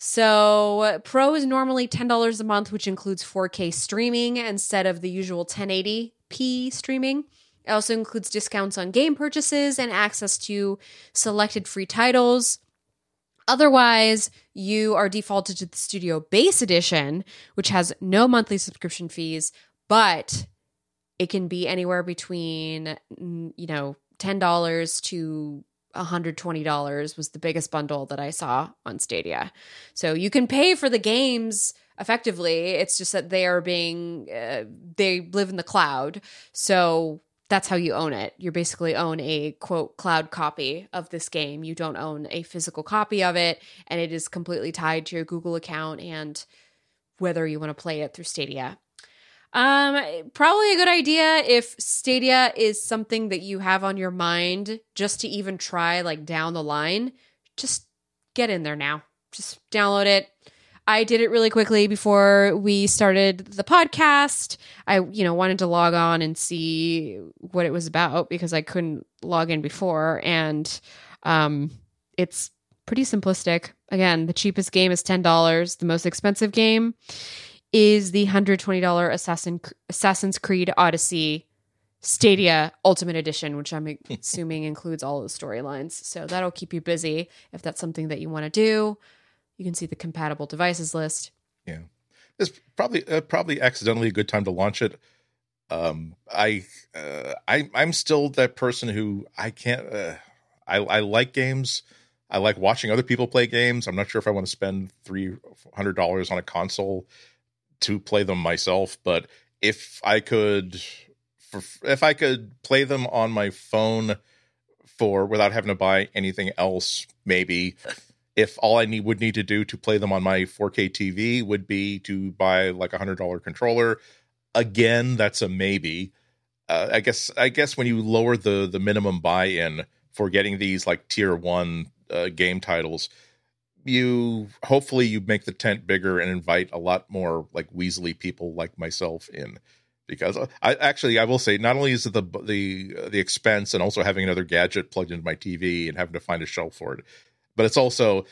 So, Pro is normally $10 a month, which includes 4K streaming instead of the usual 1080p streaming. It also includes discounts on game purchases and access to selected free titles. Otherwise, you are defaulted to the Stadia Base Edition, which has no monthly subscription fees, but it can be anywhere between you know $10 to $120 was the biggest bundle that I saw on Stadia. So you can pay for the games effectively. It's just that they are being uh, they live in the cloud. So that's how you own it. You basically own a quote cloud copy of this game. You don't own a physical copy of it and it is completely tied to your Google account and whether you want to play it through Stadia. Um, probably a good idea if Stadia is something that you have on your mind just to even try like down the line. Just get in there now. Just download it. I did it really quickly before we started the podcast. I, you know, wanted to log on and see what it was about because I couldn't log in before and um it's pretty simplistic. Again, the cheapest game is $10. The most expensive game is the $120 Assassin, Assassin's Creed Odyssey Stadia Ultimate Edition, which I'm assuming includes all of the storylines. So that'll keep you busy if that's something that you want to do. You can see the compatible devices list. Yeah, it's probably uh, probably accidentally a good time to launch it. Um, I uh, I I'm still that person who I can't. Uh, I I like games. I like watching other people play games. I'm not sure if I want to spend three hundred dollars on a console to play them myself, but if I could, for, if I could play them on my phone for without having to buy anything else, maybe if all I need would need to do to play them on my 4K TV would be to buy like a hundred dollar controller. Again, that's a maybe. Uh, I guess I guess when you lower the the minimum buy in for getting these like tier one uh, game titles, you hopefully you make the tent bigger and invite a lot more like Weasley people like myself in. Because I actually I will say not only is it the the the expense and also having another gadget plugged into my TV and having to find a shelf for it, but it's also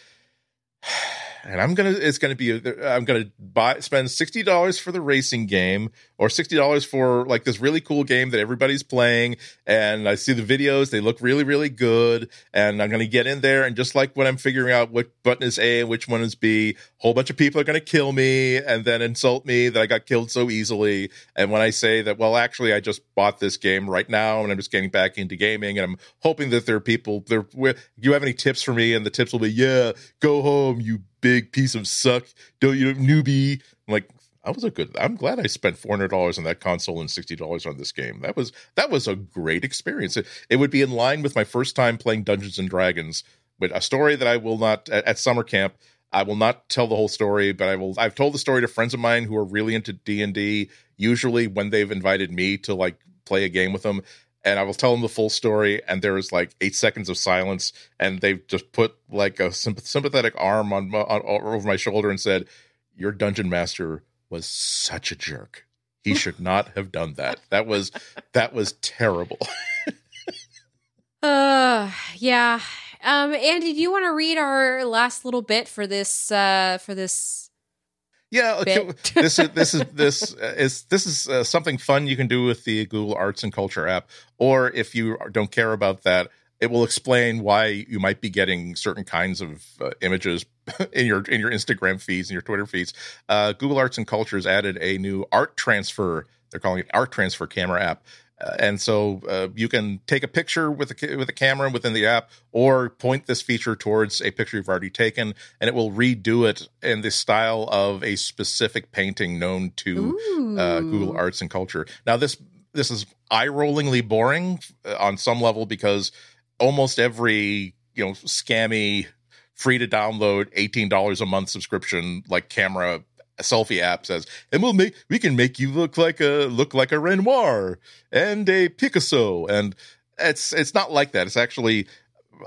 and I'm gonna it's gonna be I'm gonna buy spend sixty dollars for the racing game or sixty dollars for like this really cool game that everybody's playing, and I see the videos they look really really good, and I'm gonna get in there and just like when I'm figuring out what button is A and which one is B, a whole bunch of people are gonna kill me and then insult me that I got killed so easily, and when I say that well actually I just bought this game right now and I'm just getting back into gaming and I'm hoping that there are people there. You have any tips for me? And the tips will be yeah, go home you big piece of suck. Don't you newbie? I'm like, I was a good. I'm glad I spent four hundred dollars on that console and sixty dollars on this game. That was that was a great experience. It, it, would be in line with my first time playing Dungeons and Dragons, but a story that I will not at, at summer camp. I will not tell the whole story, but I will. I've told the story to friends of mine who are really into D and D. Usually, when they've invited me to like play a game with them, and I will tell them the full story. And there is like eight seconds of silence, and they've just put like a sympathetic arm on, on over my shoulder and said, "Your dungeon master was such a jerk. He should not have done that. That was that was terrible." uh, yeah. Um, Andy, do you want to read our last little bit for this uh for this yeah, okay. this is this is this is this is uh, something fun you can do with the Google Arts and Culture app. Or if you don't care about that, it will explain why you might be getting certain kinds of uh, images in your in your Instagram feeds and your Twitter feeds. Uh, Google Arts and Culture has added a new art transfer. They're calling it art transfer camera app uh, and so uh, you can take a picture with a with a camera within the app, or point this feature towards a picture you've already taken, and it will redo it in the style of a specific painting known to uh, Google Arts and Culture. Now this this is eye rollingly boring uh, on some level because almost every you know scammy free to download $18 a month subscription like camera selfie app says, and we'll make we can make you look like a look like a Renoir and a Picasso, and it's it's not like that. It's actually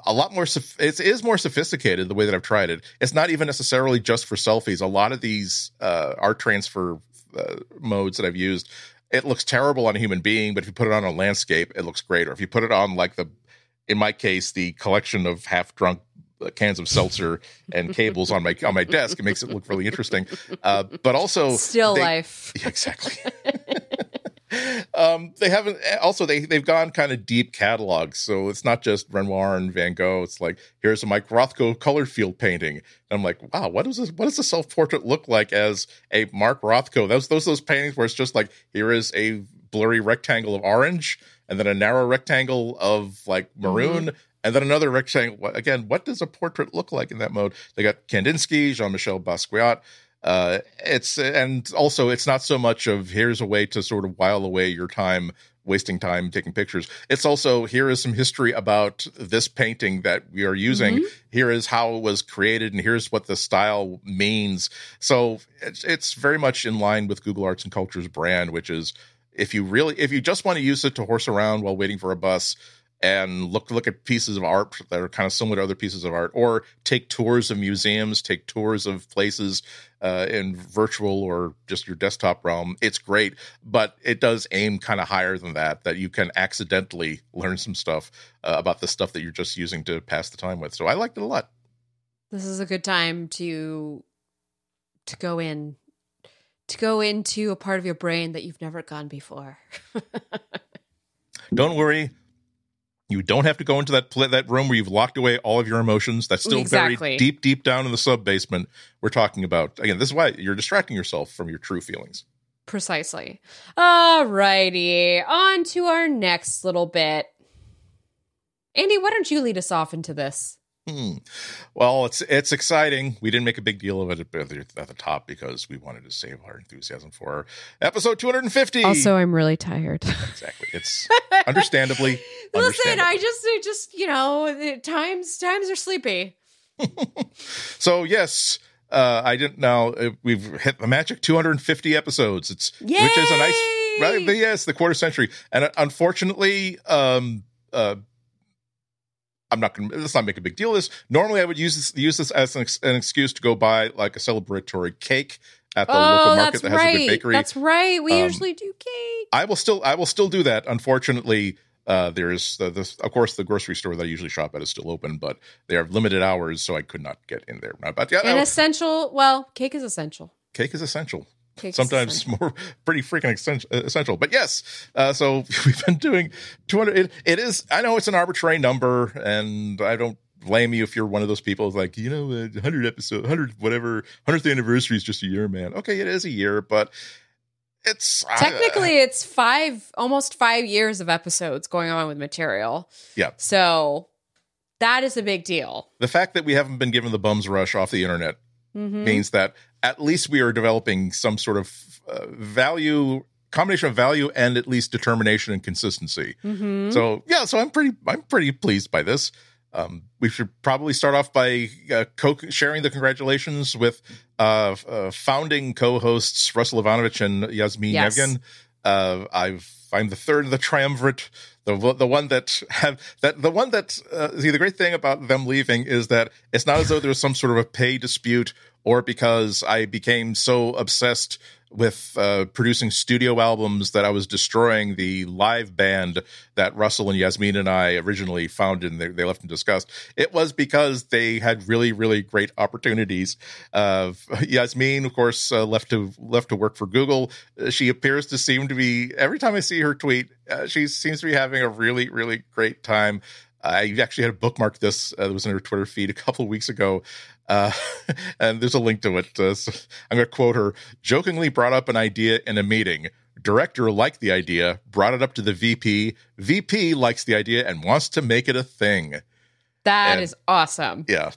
a lot more. It is more sophisticated the way that I've tried it. It's not even necessarily just for selfies. A lot of these uh, art transfer uh, modes that I've used, it looks terrible on a human being, but if you put it on a landscape, it looks great. Or if you put it on like the, in my case, the collection of half drunk cans of seltzer and cables on my on my desk. It makes it look really interesting. Uh, but also still they, life. Yeah, exactly. um, they haven't also they they've gone kind of deep catalogs, so it's not just Renoir and Van Gogh. It's like here's a Mike Rothko color field painting, and I'm like, wow, what does this? What does the self portrait look like as a Mark Rothko? Those those those paintings where it's just like here is a blurry rectangle of orange and then a narrow rectangle of like maroon. Mm-hmm and then another rectangle. Again, what does a portrait look like in that mode? They got Kandinsky, Jean Michel Basquiat. Uh, it's and also it's not so much of here's a way to sort of while away your time wasting time taking pictures. It's also here is some history about this painting that we are using. Mm-hmm. Here is how it was created, and here's what the style means. So it's, it's very much in line with Google Arts and Culture's brand, which is if you really if you just want to use it to horse around while waiting for a bus, and look look at pieces of art that are kind of similar to other pieces of art, or take tours of museums, take tours of places uh, in virtual or just your desktop realm. It's great, but it does aim kind of higher than that. That you can accidentally learn some stuff uh, about the stuff that you're just using to pass the time with. So I liked it a lot. This is a good time to to go in to go into a part of your brain that you've never gone before. Don't worry, you don't have to go into that that room where you've locked away all of your emotions. That's still exactly. very deep, deep down in the sub basement. We're talking about again. This is why you're distracting yourself from your true feelings. Precisely. All righty, on to our next little bit. Andy, why don't you lead us off into this? Hmm. Well, it's it's exciting. We didn't make a big deal of it at the, at the top because we wanted to save our enthusiasm for episode 250. Also, I'm really tired. exactly. It's understandably. Listen, I just just you know times times are sleepy. so yes, uh, I didn't know uh, we've hit the magic 250 episodes. It's Yay! which is a nice right. But yes, the quarter century, and uh, unfortunately, um, uh, I'm not going to, let's not make a big deal of this. Normally I would use this, use this as an, an excuse to go buy like a celebratory cake at the oh, local market that has right. a good bakery. That's right. We um, usually do cake. I will still, I will still do that. Unfortunately, Uh, there's the, the, of course the grocery store that I usually shop at is still open, but they have limited hours, so I could not get in there. But yeah, an essential. Well, cake is essential. Cake is essential. Sometimes more pretty freaking essential. But yes, uh, so we've been doing 200. It, it is. I know it's an arbitrary number, and I don't blame you if you're one of those people like you know 100 episode 100 whatever 100th anniversary is just a year man okay it is a year but it's technically uh, it's five almost five years of episodes going on with material yeah so that is a big deal the fact that we haven't been given the bums rush off the internet mm-hmm. means that at least we are developing some sort of uh, value combination of value and at least determination and consistency mm-hmm. so yeah so i'm pretty i'm pretty pleased by this um, we should probably start off by uh, co- sharing the congratulations with uh, uh, founding co-hosts Russell Ivanovic and Yasmin yes. Evjen. Uh, I've I'm the third of the triumvirate, the the one that have that the one that uh, see the great thing about them leaving is that it's not as though there's some sort of a pay dispute or because I became so obsessed with uh, producing studio albums that I was destroying the live band that Russell and Yasmin and I originally founded and they, they left and discussed. It was because they had really, really great opportunities. Uh, Yasmin, of course, uh, left to left to work for Google. Uh, she appears to seem to be every time I see her tweet, uh, she seems to be having a really, really great time. I actually had a bookmark this uh, that was in her Twitter feed a couple of weeks ago uh, and there's a link to it. Uh, so I'm going to quote her jokingly brought up an idea in a meeting. Director liked the idea, brought it up to the VP. VP likes the idea and wants to make it a thing. That and, is awesome. Yeah.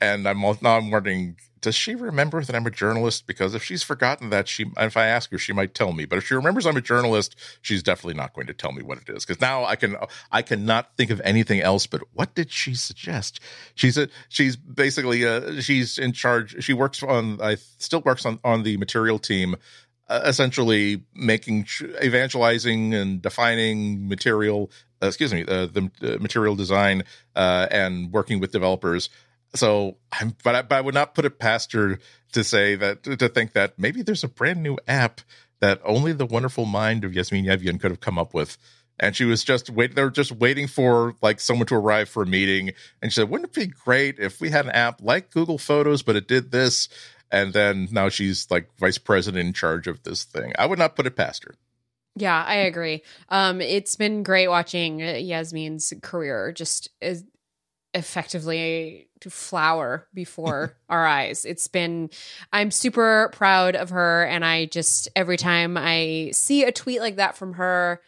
And I'm now I'm wondering does she remember that I'm a journalist? Because if she's forgotten that, she if I ask her, she might tell me. But if she remembers I'm a journalist, she's definitely not going to tell me what it is. Because now I can I cannot think of anything else. But what did she suggest? She's a she's basically uh, she's in charge. She works on I still works on on the material team. Uh, essentially making evangelizing and defining material uh, excuse me uh, the material design uh, and working with developers so I'm, but I, but I would not put it past her to say that to think that maybe there's a brand new app that only the wonderful mind of Yasmin Evjen could have come up with. And she was just wait. They were just waiting for like someone to arrive for a meeting. And she said, "Wouldn't it be great if we had an app like Google Photos, but it did this?" And then now she's like vice president in charge of this thing. I would not put it past her. Yeah, I agree. Um, it's been great watching Yasmin's career just as effectively to flower before our eyes. It's been I'm super proud of her and I just every time I see a tweet like that from her,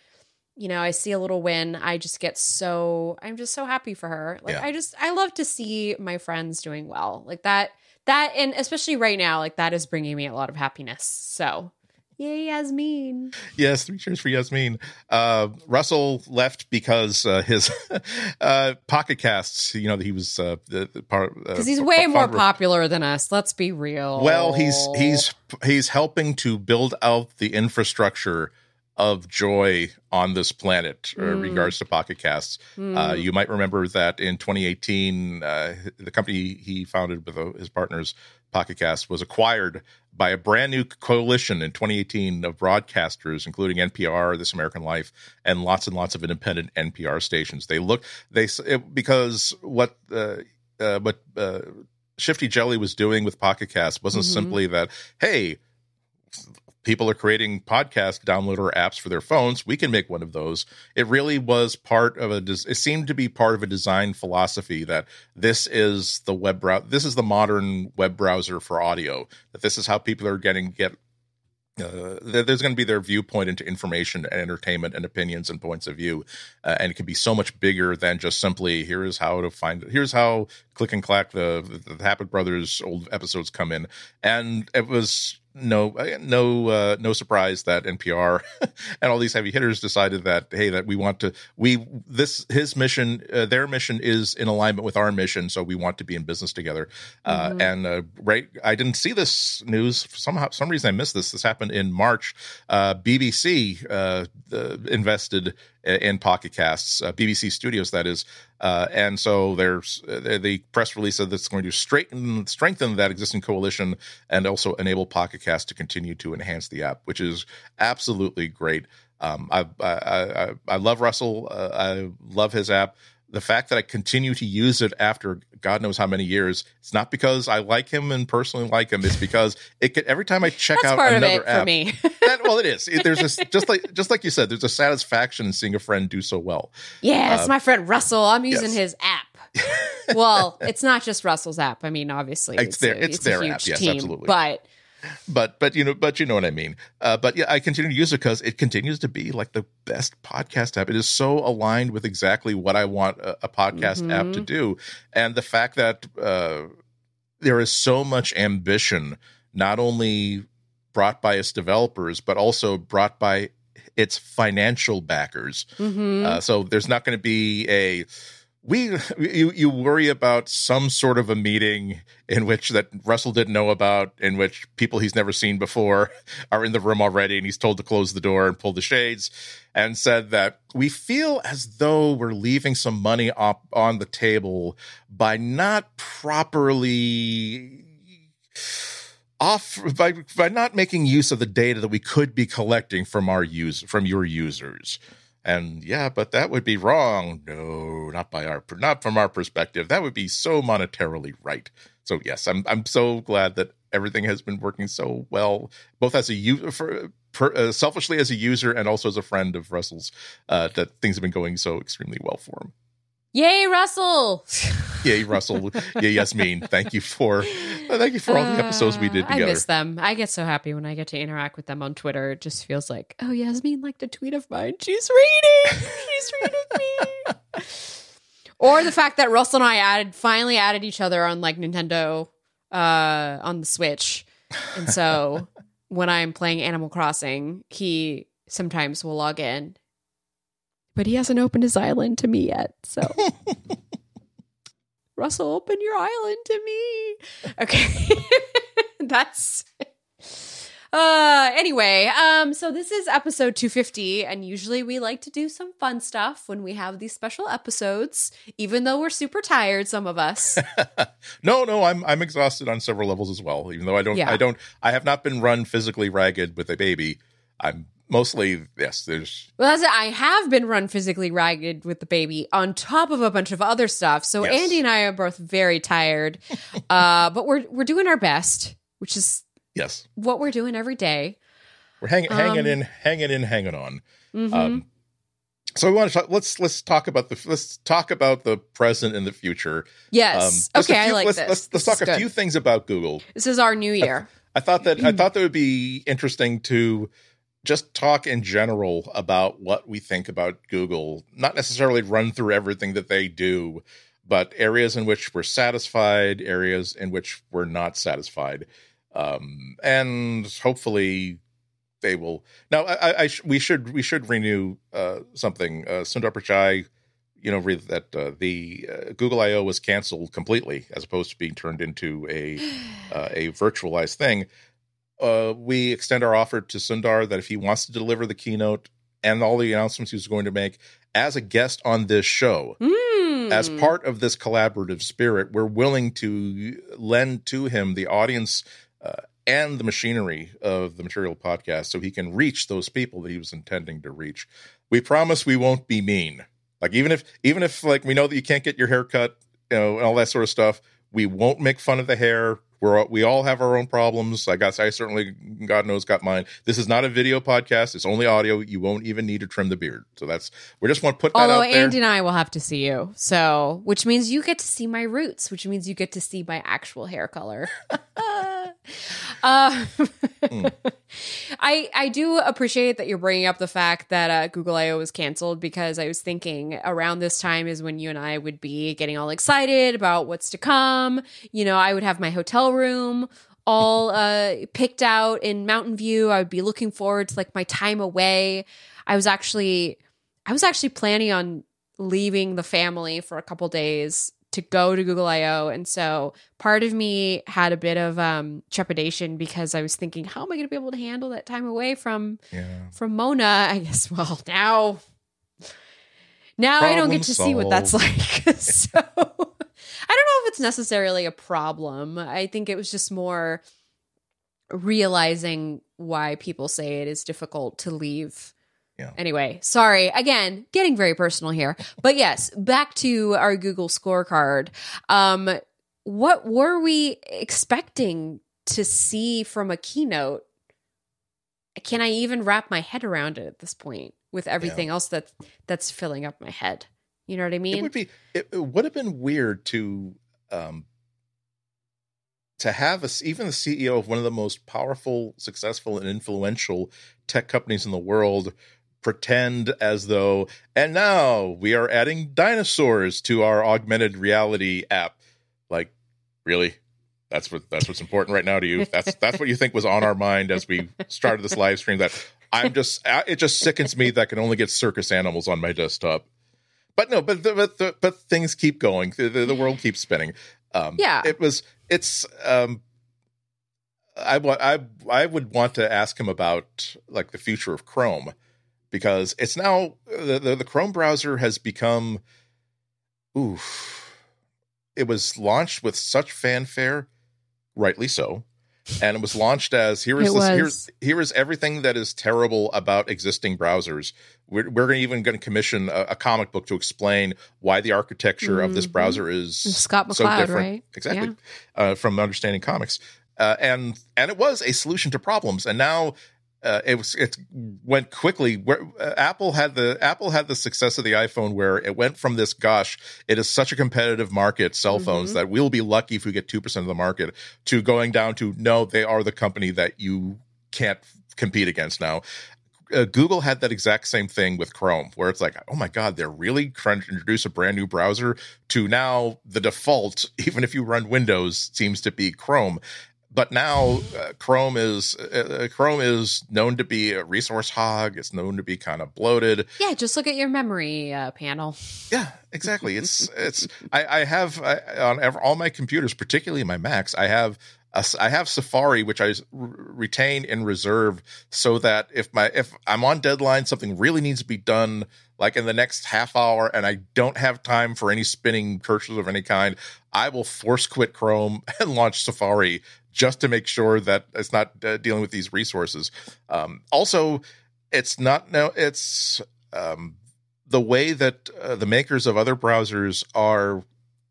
you know, I see a little win, I just get so I'm just so happy for her. Like yeah. I just I love to see my friends doing well. Like that that and especially right now like that is bringing me a lot of happiness. So Yay, Yasmin. Yes, three cheers for Yasmin. Uh, Russell left because uh, his uh, pocket casts, you know, he was uh, the, the part because uh, he's way more popular than us. Let's be real. Well, he's he's he's helping to build out the infrastructure of joy on this planet uh, mm. regards to pocket casts. Mm. Uh, you might remember that in 2018, uh, the company he founded with uh, his partners, Pocket Cast, was acquired by a brand new coalition in 2018 of broadcasters, including NPR, This American Life, and lots and lots of independent NPR stations. They look they it, because what uh, uh, what uh, Shifty Jelly was doing with Pocket Cast wasn't mm-hmm. simply that hey people are creating podcast downloader apps for their phones we can make one of those. It really was part of a it seemed to be part of a design philosophy that this is the web browser this is the modern web browser for audio that this is how people are getting get uh, there's going to be their viewpoint into information and entertainment and opinions and points of view uh, and it can be so much bigger than just simply here's how to find here's how click and clack the the, the Tappet brothers old episodes come in. And it was no no uh, no surprise that NPR and all these heavy hitters decided that hey that we want to we this his mission uh, their mission is in alignment with our mission so we want to be in business together. Uh, mm-hmm. and uh, right I didn't see this news somehow some reason I missed this. This happened in March. Uh, BBC uh, invested in Pocket Casts, uh, BBC Studios, that is. Uh, and so there's uh, the press release said that's going to straighten, strengthen that existing coalition and also enable Pocket Cast to continue to enhance the app, which is absolutely great. Um, I, I, I, I love Russell. Uh, I love his app. The fact that I continue to use it after God knows how many years, it's not because I like him and personally like him. It's because it could, every time I check That's out part another of it app, for me. that, well, it is. It, there's a, just like just like you said, there's a satisfaction in seeing a friend do so well. yeah, it's Uh, my friend Russell. I'm using yes. his app. well, it's not just Russell's app. I mean, obviously, It's their- a, it's a their huge app. Yes, team, absolutely. But but but you know but you know what I mean. Uh, but yeah, I continue to use it because it continues to be like the best podcast app. It is so aligned with exactly what I want a, a podcast app to Mhm. do, and the fact that uh, there is so much ambition, not only brought by its developers, but also brought by its financial backers. mhm. Uh, so there's not going to be a we you you worry about some sort of a meeting in which that Russell didn't know about, in which people he's never seen before are in the room already, and he's told to close the door and pull the shades, and said that we feel as though we're leaving some money up on the table by not properly off by by not making use of the data that we could be collecting from our use from your users. And yeah, but that would be wrong. No, not by our not from our perspective. That would be so monetarily right. So yes, I'm I'm so glad that everything has been working so well, both as a user for per, uh, selfishly as a user and also as a friend of Russell's. Uh, that things have been going so extremely well for him. Yay, Russell! Yay, Russell. Yay, Yasmin. Thank you for uh, thank you for all the episodes we did Uh, I together. miss them. I get so happy when I get to interact with them on Twitter. It just feels like, oh, Yasmin liked a tweet of mine. She's reading. She's reading me. or the fact that Russell and I added finally added each other on like Nintendo uh on the Switch. And so when I'm playing Animal Crossing, he sometimes will log in. But he hasn't opened his island to me yet. So Russell, open your island to me. Okay. That's uh anyway, um so this is episode 250 and usually we like to do some fun stuff when we have these special episodes even though we're super tired some of us. no, no, I'm I'm exhausted on several levels as well. Even though I don't, Yeah. I don't, I have not been run physically ragged with a baby. I'm mostly yes. There's well, that's it. I have been run physically ragged with the baby on top of a bunch of other stuff. So Yes. Andy and I are both very tired. uh but we're we're doing our best, which is yes. what we're doing every day. We're hanging, hanging Um, in, hanging in, hanging on. Mhm. Um, so we want to talk, let's let's talk about the let's talk about the present and the future. yes. a okay, I like let's, this. Let's, let's This talk a good. few things about Google. This is our new year. I thought that I thought that would be interesting to just talk in general about what we think about Google, not necessarily run through everything that they do, but areas in which we're satisfied, areas in which we're not satisfied, um, and hopefully they will. Now, I, I, sh- we should we should renew uh, something. Uh, Sundar Pichai, you know, read that uh, the uh, Google I/O was canceled completely, as opposed to being turned into a uh, a virtualized thing. Uh, we extend our offer to Sundar that if he wants to deliver the keynote and all the announcements he's going to make as a guest on this show, Mm. as part of this collaborative spirit, we're willing to lend to him the audience uh, and the machinery of the Material Podcast so he can reach those people that he was intending to reach. We promise we won't be mean. Like even if even if like we know that you can't get your hair cut, you know, and all that sort of stuff, we won't make fun of the hair. We're we all have our own problems. I guess I certainly, God knows, got mine. This is not a video podcast. It's only audio. You won't even need to trim the beard. So that's we just want to put that Although out there. Andy and I will have to see you, so which means you get to see my roots, which means you get to see my actual hair color. uh, Hmm. I I do appreciate that you're bringing up the fact that uh, Google I/O was canceled because I was thinking around this time is when you and I would be getting all excited about what's to come. You know, I would have my hotel room all uh, picked out in Mountain View. I would be looking forward to like my time away. I was actually I was actually planning on leaving the family for a couple days to go to Google I/O, and so part of me had a bit of um, trepidation because I was thinking, how am I going to be able to handle that time away from yeah. from Mona? I guess. Well, now, now I don't get to see what that's like. so I don't know if it's necessarily a problem. I think it was just more realizing why people say it is difficult to leave Yeah. Anyway, sorry. Again, getting very personal here. But yes, back to our Google scorecard. Um, what were we expecting to see from a keynote? Can I even wrap my head around it at this point with everything yeah. else that that's filling up my head? You know what I mean? It would be. It, it would have been weird to um, to have a, even the CEO of one of the most powerful, successful, and influential tech companies in the world pretend as though, and now we are adding dinosaurs to our augmented reality app. Like, really? That's what that's what's important right now to you. That's that's what you think was on our mind as we started this live stream. That I'm just it just sickens me that I can only get circus animals on my desktop. But no, but the, but the, but things keep going. The, the, the world keeps spinning. Um, yeah, it was. It's. Um, I want. I I would want to ask him about like the future of Chrome because it's now the, the, the Chrome browser has become oof it was launched with such fanfare rightly so and it was launched as here is this, here's here is everything that is terrible about existing browsers. We're, we're even going to commission a, a, comic book to explain why the architecture mm-hmm. of this mm-hmm. browser is Scott McCloud, so different, right? Exactly, yeah. uh, from understanding comics, uh, and and it was a solution to problems. And now uh, it was it went quickly. Where uh, Apple had the Apple had the success of the iPhone, where it went from this gosh, it is such a competitive market, cell phones mm-hmm. that we'll be lucky if we get two percent of the market, to going down to no, they are the company that you can't compete against now. Uh, Google had that exact same thing with Chrome, where it's like, oh my God, they're really trying to introduce a brand new browser to now the default, even if you run Windows, seems to be Chrome but now uh, Chrome is uh, uh, Chrome is known to be a resource hog. It's known to be kind of bloated. Yeah, just look at your memory uh, panel. Yeah, exactly. It's it's I, I have I, on ever, all my computers, particularly my Macs, I have a, I have Safari, which I retain in reserve, so that if my if I'm on deadline, something really needs to be done, like in the next half hour, and I don't have time for any spinning cursors of any kind, I will force quit Chrome and launch Safari just to make sure that it's not uh, dealing with these resources. Um, also, it's not now it's um, the way that uh, the makers of other browsers are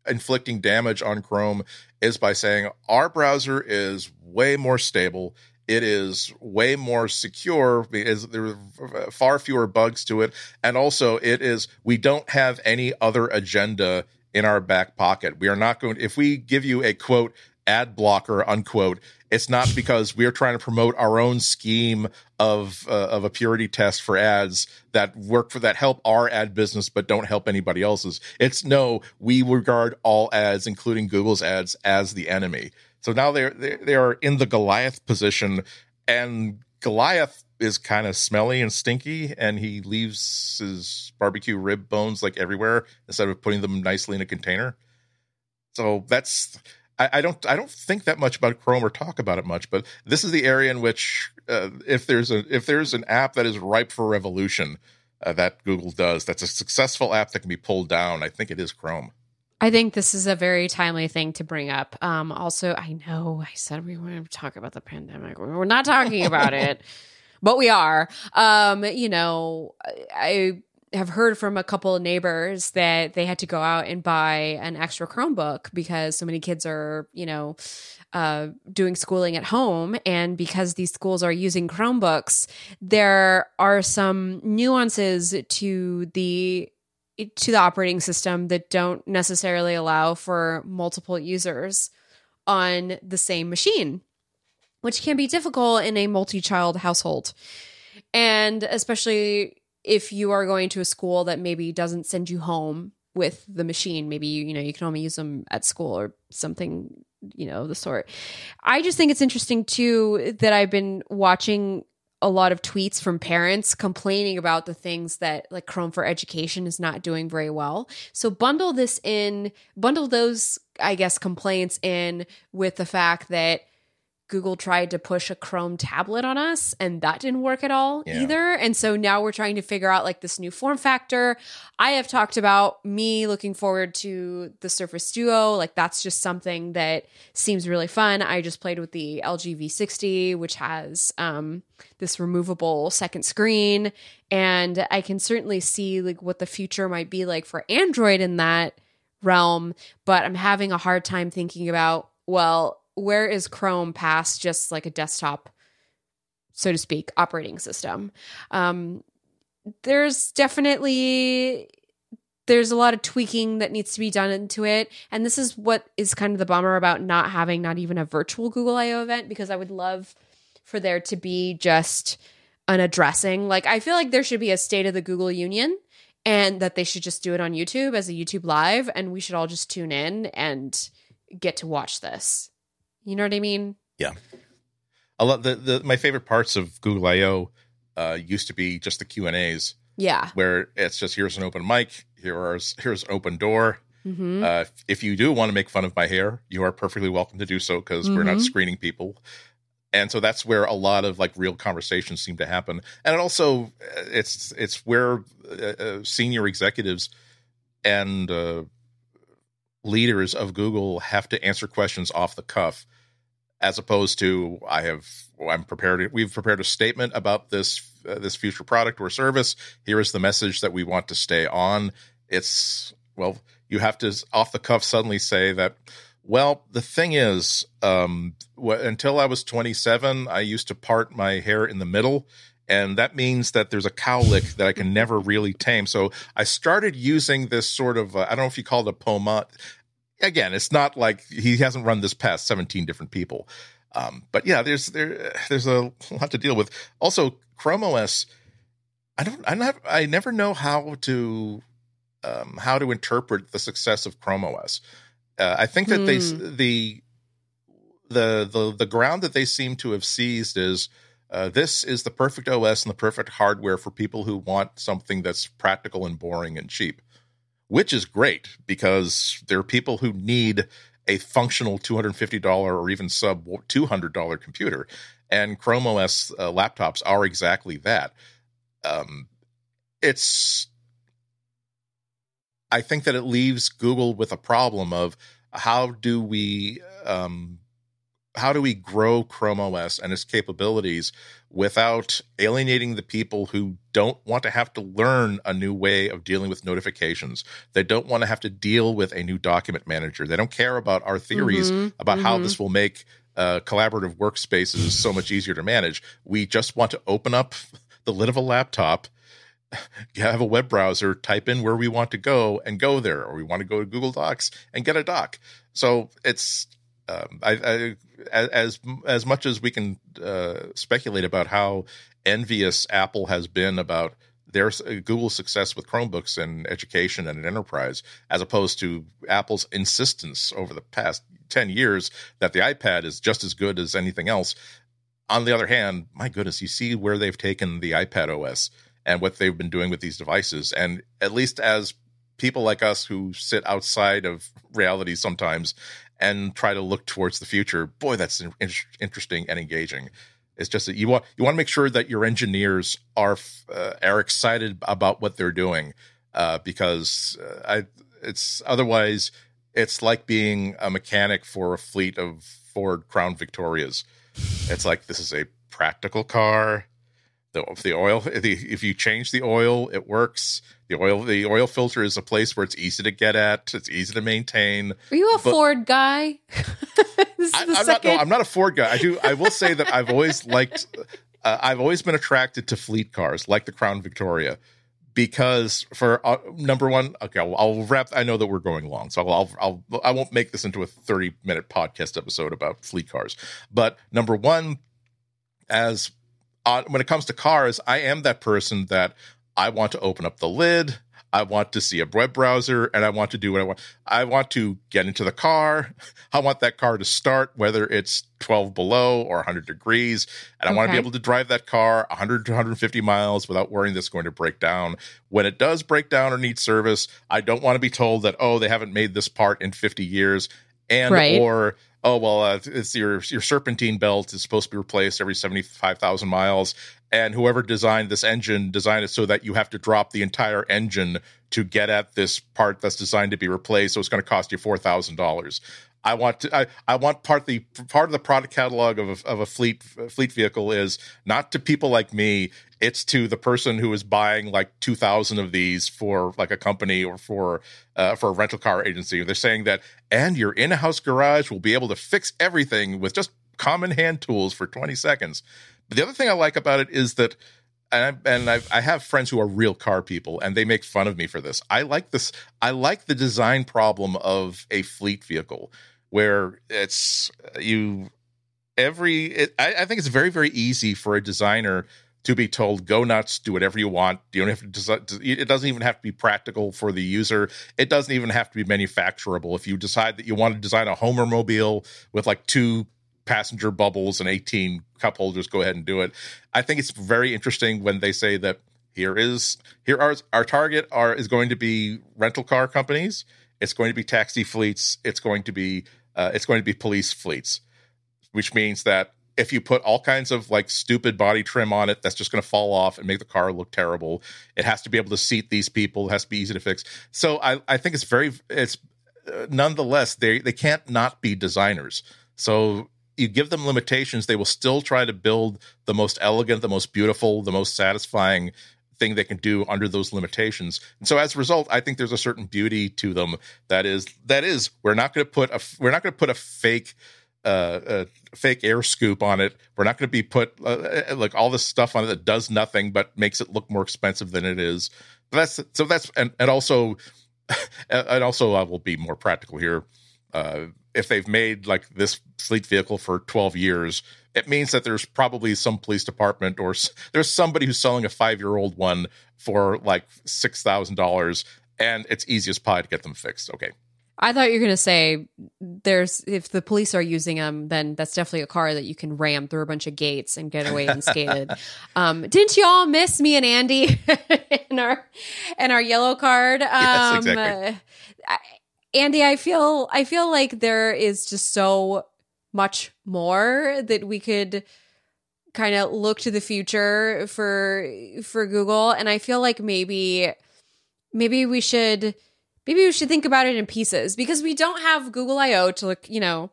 inflicting damage on Chrome is by saying our browser is way more stable. It is way more secure because there are far fewer bugs to it. And also, it is, we don't have any other agenda in our back pocket. We are not going, if we give you a quote, ad blocker unquote. It's not because we're trying to promote our own scheme of uh, of a purity test for ads that work for that help our ad business but don't help anybody else's. It's no we regard all ads including google's ads as the enemy. So now they're they, are in the goliath position and goliath is kind of smelly and stinky and he leaves his barbecue rib bones like everywhere instead of putting them nicely in a container. So that's I, I, don't I don't think that much about Chrome or talk about it much, but this is the area in which uh, if there's a if there's an app that is ripe for revolution uh, that Google does, that's a successful app that can be pulled down. I think it is Chrome. I think this is a very timely thing to bring up. Um, also, I know I said we want to talk about the pandemic. We're not talking about it, but we are. Um, you know, I have heard from a couple of neighbors that they had to go out and buy an extra Chromebook because so many kids are, you know, uh, doing schooling at home. And because these schools are using Chromebooks, there are some nuances to the to the operating system that don't necessarily allow for multiple users on the same machine, which can be difficult in a multi-child household. And especially if you are going to a school that maybe doesn't send you home with the machine maybe you, you know you can only use them at school or something you know the sort. I just think it's interesting too that i've been watching a lot of tweets from parents complaining about the things that like chrome for education is not doing very well. So bundle this in bundle those i guess complaints in with the fact that Google tried to push a Chrome tablet on us and that didn't work at all yeah. either. And so now we're trying to figure out like this new form factor. I have talked about me looking forward to the Surface Duo. Like that's just something that seems really fun. I just played with the LG V60, which has um, this removable second screen. And I can certainly see like what the future might be like for Android in that realm. But I'm having a hard time thinking about, well, where is Chrome past just like a desktop, so to speak, operating system? Um, there's definitely there's a lot of tweaking that needs to be done into it. And this is what is kind of the bummer about not having not even a virtual google io event because i would love for there to be just an addressing. Like i feel like there should be a state of the google union and that they should just do it on youtube as a youtube live and we should all just tune in and get to watch this you know what I mean? Yeah. A lot the, the my favorite parts of Google I/O uh, used to be just the Q and A's. Yeah. Where it's just here's an open mic, here's here's an open door. Mm-hmm. Uh, if you do want to make fun of my hair, you are perfectly welcome to do so because mm-hmm. we're not mm-hmm. screening people. And so that's where a lot of like real conversations seem to happen. And it also uh, it's it's where uh, uh, senior executives and uh, leaders of Google have to answer questions off the cuff as opposed to I have I'm prepared we've prepared a statement about this uh, this future product or service here is the message that we want to stay on it's well you have to off the cuff suddenly say that well the thing is um, wh- until I was 27 I used to part my hair in the middle and that means that there's a cowlick that I can never really tame. So I started using this sort of uh, I don't know if you call it a pomade again, it's not like he hasn't run this past 17 different people. Um, but yeah, there's there there's a lot to deal with. Also, Chrome OS, I don't I not I never know how to um, how to interpret the success of Chrome OS. Uh, I think that they hmm. the the the the ground that they seem to have seized is uh, this is the perfect OS and the perfect hardware for people who want something that's practical and boring and cheap which is great because there are people who need a functional $250 or even sub $200 computer. And Chrome OS uh, laptops are exactly that. Um, it's, I think that it leaves Google with a problem of how do we um, how do we grow Chrome OS and its capabilities without alienating the people who don't want to have to learn a new way of dealing with notifications? They don't want to have to deal with a new document manager. They don't care about our theories mm-hmm, about mm-hmm. how this will make uh, collaborative workspaces so much easier to manage. We just want to open up the lid of a laptop have a web browser, type in where we want to go and go there, or we want to go to Google Docs and get a doc. So it's um, I, I, as as much as we can uh, speculate about how envious Apple has been about their uh, Google's success with Chromebooks and education and enterprise, as opposed to Apple's insistence over the past ten years that the iPad is just as good as anything else. On the other hand, my goodness, you see where they've taken the iPad OS and what they've been doing with these devices, and at least as people like us who sit outside of reality sometimes and try to look towards the future. Boy, that's in- interesting and engaging. It's just that you want you want to make sure that your engineers are uh, are excited about what they're doing, uh, because uh, I it's otherwise it's like being a mechanic for a fleet of Ford Crown Victorias. It's like this is a practical car the the oil the, if you change the oil it works. The oil the oil filter is a place where it's easy to get at it's easy to maintain. Are you a but, ford guy? I, am not no, i'm not a ford guy. I do i will say that i've always liked uh, i've always been attracted to fleet cars like the crown victoria because for uh, number one okay I'll, I'll, wrap i know that we're going long so I'll, I'll i'll i won't make this into a 30 minute podcast episode about fleet cars. But number one as uh, when it comes to cars, I am that person that I want to open up the lid. I want to see a web browser and I want to do what I want. I want to get into the car. I want that car to start, whether it's 12 below or 100 degrees. And I okay. want to be able to drive that car 100 to 150 miles without worrying that's going to break down. When it does break down or need service, I don't want to be told that, oh, they haven't made this part in 50 years and right. or oh well, uh, it's your your serpentine belt is supposed to be replaced every seventy five thousand miles, and whoever designed this engine designed it so that you have to drop the entire engine to get at this part that's designed to be replaced. So it's going to cost you four thousand dollars. I want to. I, I want part the part of the product catalog of a, of a fleet fleet vehicle is not to people like me. It's to the person who is buying like two thousand of these for like a company or for uh, for a rental car agency. They're saying that, and your in house garage will be able to fix everything with just common hand tools for twenty seconds. But the other thing I like about it is that and I, and I've, I have friends who are real car people, and they make fun of me for this. I like this. I like the design problem of a fleet vehicle where it's uh, you every it, I, I, think it's very very easy for a designer to be told go nuts do whatever you want. You don't have to design it doesn't even have to be practical for the user. It doesn't even have to be manufacturable. If you decide that you want to design a homer mobile with like two passenger bubbles and 18 cup holders go ahead and do it. I think it's very interesting when they say that here is here are our target are is going to be rental car companies. It's going to be taxi fleets. It's going to be uh, it's going to be police fleets, which means that if you put all kinds of like stupid body trim on it, that's just going to fall off and make the car look terrible. It has to be able to seat these people. It has to be easy to fix. So I, I think it's very, it's uh, nonetheless, they, they can't not be designers. So you give them limitations, they will still try to build the most elegant, the most beautiful, the most satisfying thing they can do under those limitations. And so as a result, I think there's a certain beauty to them that is that is we're not going to put a we're not going to put a fake uh, a fake air scoop on it. We're not going to be put uh, uh, like all this stuff on it that does nothing but makes it look more expensive than it is. But that's so that's and, and also and also I will be more practical here. Uh, if they've made like this fleet vehicle for 12 years, it means that there's probably some police department or there's somebody who's selling a five year old one for like six thousand dollars, and it's easy as pie to get them fixed. Okay. I thought you were going to say there's if the police are using them, then that's definitely a car that you can ram through a bunch of gates and get away unscathed. um, didn't you all miss me and Andy in our in our yellow card? Um, yes, exactly. Uh, Andy, I feel I feel like there is just so much more that we could kind of look to the future for for Google and I feel like maybe maybe we should maybe we should think about it in pieces because we don't have Google I/O to look, you know,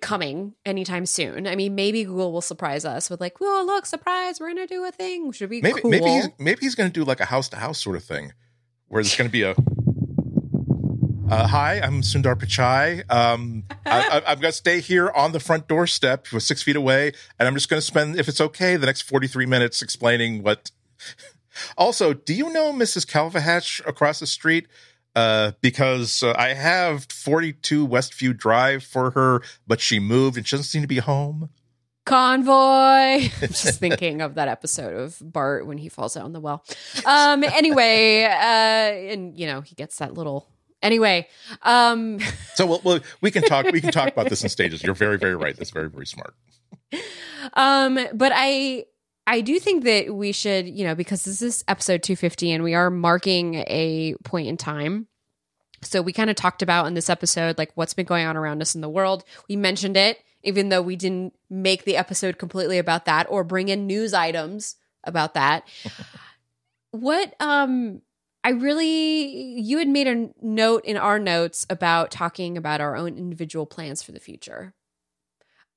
coming anytime soon. I mean, maybe Google will surprise us with like, "Well, look, surprise, we're going to do a thing." Should be maybe cool. maybe he's, maybe he's going to do like a house to house sort of thing where there's going to be a uh, hi, I'm Sundar Pichai. Um, I, am going to stay here on the front doorstep, six feet away, and I'm just going to spend, if it's okay, the next 43 minutes explaining what. Also, do you know Mrs. Calvahatch across the street? Uh, because uh, I have 42 Westview Drive for her, but she moved and she doesn't seem to be home. Convoy. I'm just thinking of that episode of Bart when he falls out down the well. Um, anyway, uh, and you know, he gets that little Anyway, um so we'll, we'll, we can talk we can talk about this in stages. You're very very right. That's very very smart. Um but I I do think that we should, you know, because this is episode 250 and we are marking a point in time. So we kind of talked about in this episode like what's been going on around us in the world. We mentioned it even though we didn't make the episode completely about that or bring in news items about that. what um I really, you had made a note in our notes about talking about our own individual plans for the future.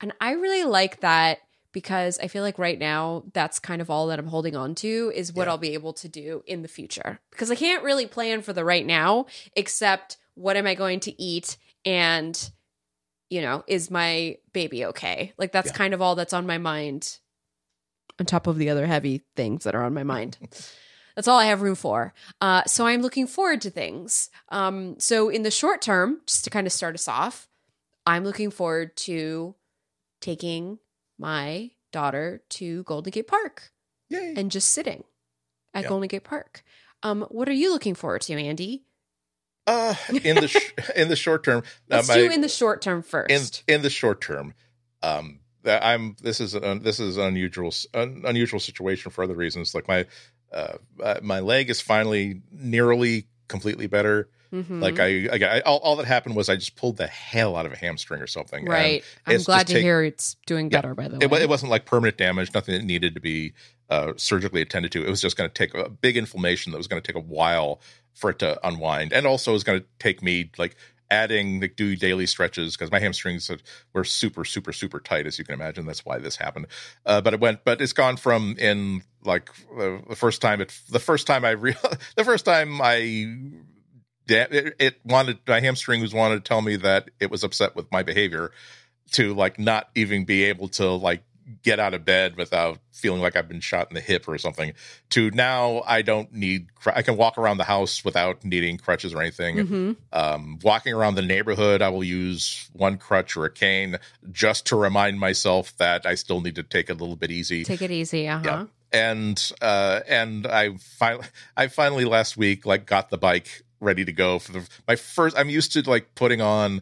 And I really like that because I feel like right now that's kind of all that I'm holding on to is what yeah. I'll be able to do in the future. Because I can't really plan for the right now except what am I going to eat and you know, is my baby okay? Like that's yeah. kind of all that's on my mind on top of the other heavy things that are on my mind. That's all I have room for. Uh, so I'm looking forward to things. Um, so in the short term, just to kind of start us off, I'm looking forward to taking my daughter to Golden Gate Park Yay. and just sitting at yep. Golden Gate Park. Um, what are you looking forward to, Andy? Uh, in the sh- in the short term, let's do in the short term first. In in the short term, um, I'm this is an this is an unusual an unusual situation for other reasons. Like my uh, uh, my leg is finally nearly completely better. Mm-hmm. Like I, I, I all, all, that happened was I just pulled the hell out of a hamstring or something. Right. I'm glad to take, hear it's doing better. Yeah, by the way, it, it, wasn't like permanent damage. Nothing that needed to be uh, surgically attended to. It was just going to take a big inflammation that was going to take a while for it to unwind, and also it was going to take me like adding like do daily stretches because my hamstrings were super super super tight as you can imagine. That's why this happened. Uh, but it went but it's gone from in like uh, the first time it the first time i re- the first time i it, it wanted my hamstrings wanted to tell me that it was upset with my behavior to like not even be able to like get out of bed without feeling like I've been shot in the hip or something to now I don't need I can walk around the house without needing crutches or anything. Mm-hmm. Um, walking around the neighborhood, I will use one crutch or a cane just to remind myself that I still need to take it a little bit easy. Take it easy, uh-huh. Yeah. And uh and I finally I finally last week like got the bike ready to go for the my first I'm used to like putting on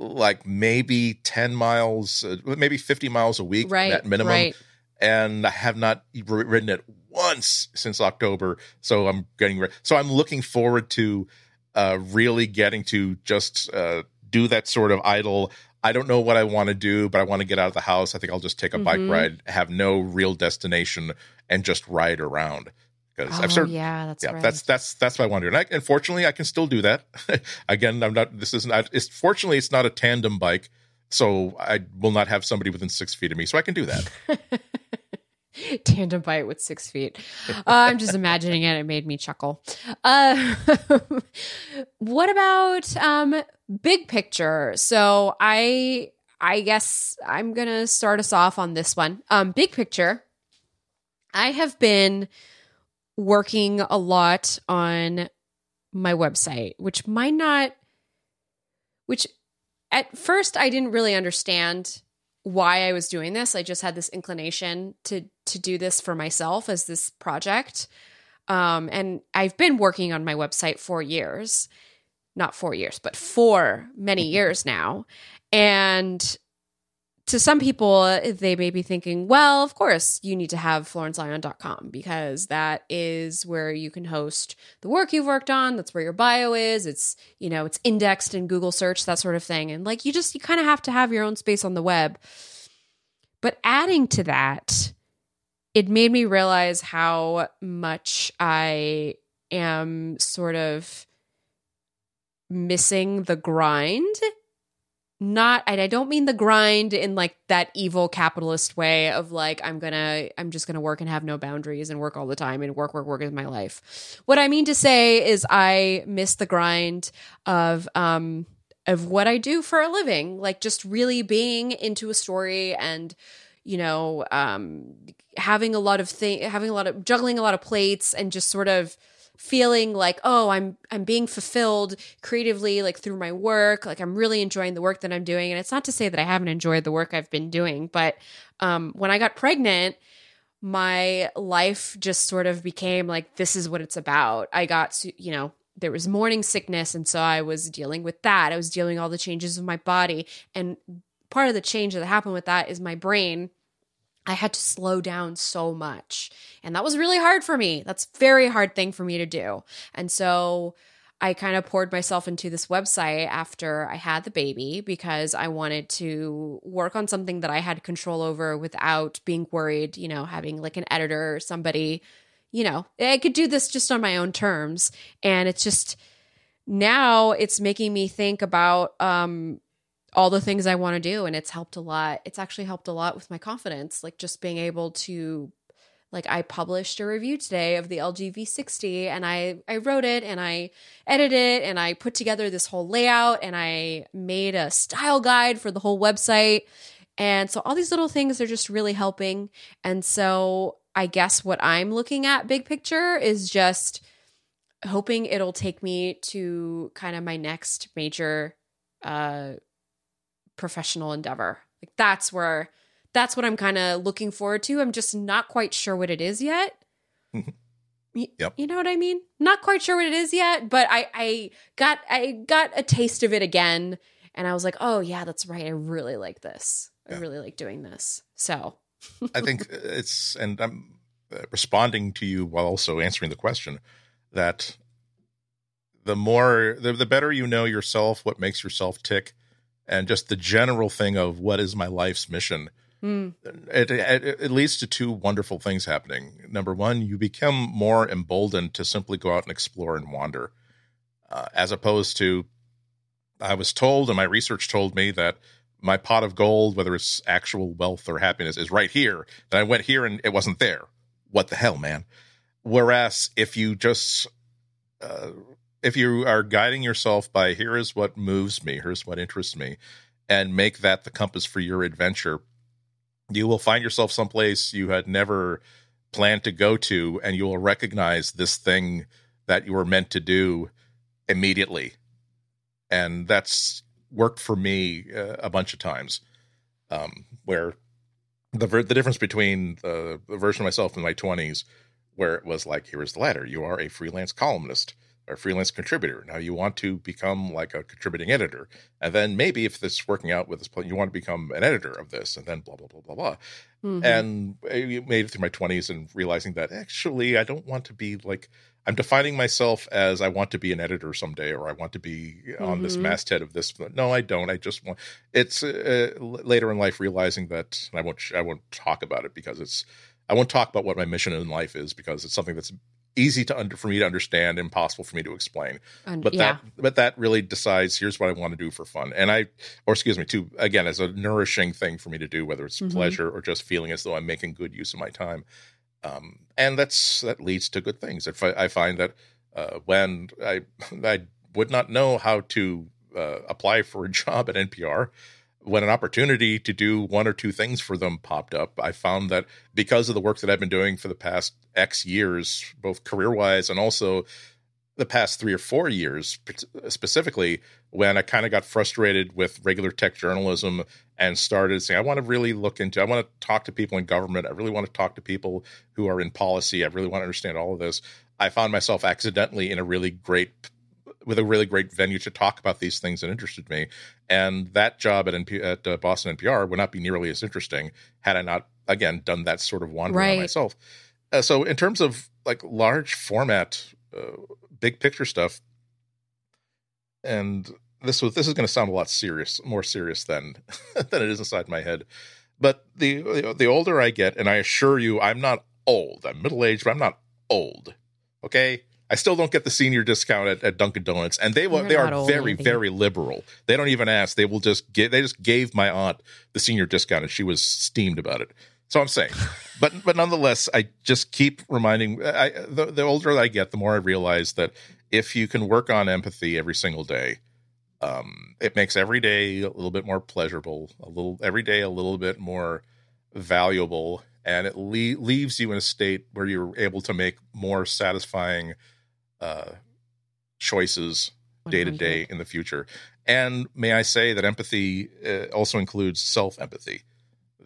like maybe 10 miles, uh, maybe 50 miles a week right, at minimum. Right. And I have not ridden it once since October. So I'm getting ready. So I'm looking forward to uh, really getting to just uh, do that sort of idle. I don't know what I want to do, but I want to get out of the house. I think I'll just take a mm-hmm. bike ride, have no real destination, and just ride around because oh, I've started. Yeah, that's yeah, right. that's that's that's what I want to do. And, I, and fortunately, I can still do that. Again, I'm not. This is not. It's fortunately, it's not a tandem bike, so I will not have somebody within six feet of me, so I can do that. tandem bike with six feet. Uh, I'm just imagining it. It made me chuckle. Uh, what about um, big picture? So I I guess I'm gonna start us off on this one. Um, big picture. I have been working a lot on my website, which might not, which at first I didn't really understand why I was doing this. I just had this inclination to to do this for myself as this project. Um, and I've been working on my website for years, not four years, but for many years now. And to some people, they may be thinking, well, of course, you need to have florenceion.com because that is where you can host the work you've worked on. That's where your bio is. It's, you know, it's indexed in Google search, that sort of thing. And like, you just, you kind of have to have your own space on the web. But adding to that, it made me realize how much I am sort of missing the grind not I don't mean the grind in like that evil capitalist way of like I'm gonna I'm just gonna work and have no boundaries and work all the time and work work work is my life. What I mean to say is I miss the grind of um of what I do for a living, like just really being into a story and you know um having a lot of thing having a lot of juggling a lot of plates and just sort of feeling like oh i'm i'm being fulfilled creatively like through my work like i'm really enjoying the work that i'm doing. And it's not to say that i haven't enjoyed the work i've been doing but um when i got pregnant my life just sort of became like this is what it's about. I got you know there was morning sickness and so i was dealing with that. I was dealing all the changes of my body. And part of the change that happened with that is my brain I had to slow down so much. And that was really hard for me. That's very hard thing for me to do. And so I kind of poured myself into this website after I had the baby because I wanted to work on something that I had control over without being worried, you know, having like an editor or somebody, you know, I could do this just on my own terms. And it's just now it's making me think about um all the things I want to do and it's helped a lot. It's actually helped a lot with my confidence, like just being able to like I published a review today of the LG V60 and I I wrote it and I edited it and I put together this whole layout and I made a style guide for the whole website. And so all these little things are just really helping. And so I guess what I'm looking at big picture is just hoping it'll take me to kind of my next major uh professional endeavor. Like that's where that's what I'm kind of looking forward to. I'm just not quite sure what it is yet. yep. You know what I mean? Not quite sure what it is yet, but I I got I got a taste of it again and I was like, "Oh yeah, that's right. I really like this. I really like doing this." So, I think it's and I'm uh, responding to you while also answering the question that the more the, the better you know yourself, what makes yourself tick, and just the general thing of what is my life's mission. Mm. It, it, it, leads to two wonderful things happening. Number one, you become more emboldened to simply go out and explore and wander, uh, as opposed to I was told, and my research told me that my pot of gold, whether it's actual wealth or happiness, is right here. Then I went here and it wasn't there. What the hell, man? Whereas if you just uh, if you are guiding yourself by here is what moves me, here's what interests me, and make that the compass for your adventure, you will find yourself someplace you had never planned to go to, and you will recognize this thing that you were meant to do immediately. And that's worked for me uh, a bunch of times, um, where the the difference between the, the version of myself in my twenties, where it was like, here is the ladder, you are a freelance columnist or freelance contributor. Now you want to become like a contributing editor, and then maybe if this is working out with this, you want to become an editor of this, and then blah blah blah blah blah. Mm-hmm. And I made it through my twenties and realizing that actually I don't want to be like I'm defining myself as I want to be an editor someday, or I want to be mm-hmm. on this mm-hmm. masthead of this. No, I don't. I just want. It's uh, later in life realizing that I won't. I won't talk about it because it's. I won't talk about what my mission in life is because it's something that's easy to under for me to understand, impossible for me to explain. And, but yeah. that but that really decides here's what I want to do for fun. And I or excuse me, to again as a nourishing thing for me to do, whether it's mm-hmm. pleasure or just feeling as though I'm making good use of my time. Um, and that's that leads to good things. If I, I find that uh, when I I would not know how to uh, apply for a job at NPR, when an opportunity to do one or two things for them popped up, I found that because of the work that I've been doing for the past X years, both career wise and also the past three or four years, specifically, when I kind of got frustrated with regular tech journalism and started saying, I want to really look into, I want to talk to people in government. I really want to talk to people who are in policy. I really want to understand all of this. I found myself accidentally in a really great with a really great venue to talk about these things that interested me. And that job at NP, at uh, Boston NPR would not be nearly as interesting had I not again done that sort of wandering right. myself. Uh, so in terms of like large format, uh, big picture stuff, and this was this is going to sound a lot serious, more serious than than it is inside my head. But the the older I get, and I assure you, I'm not old. I'm middle aged, but I'm not old. Okay, I still don't get the senior discount at, at Dunkin' Donuts, and they will, they are very very liberal. They don't even ask; they will just get. They just gave my aunt the senior discount, and she was steamed about it. So I'm saying, but but nonetheless, I just keep reminding. I the, the older I get, the more I realize that if you can work on empathy every single day, um, it makes every day a little bit more pleasurable, a little every day a little bit more valuable, and it le- leaves you in a state where you're able to make more satisfying uh, choices day to day in the future. And may I say that empathy uh, also includes self empathy.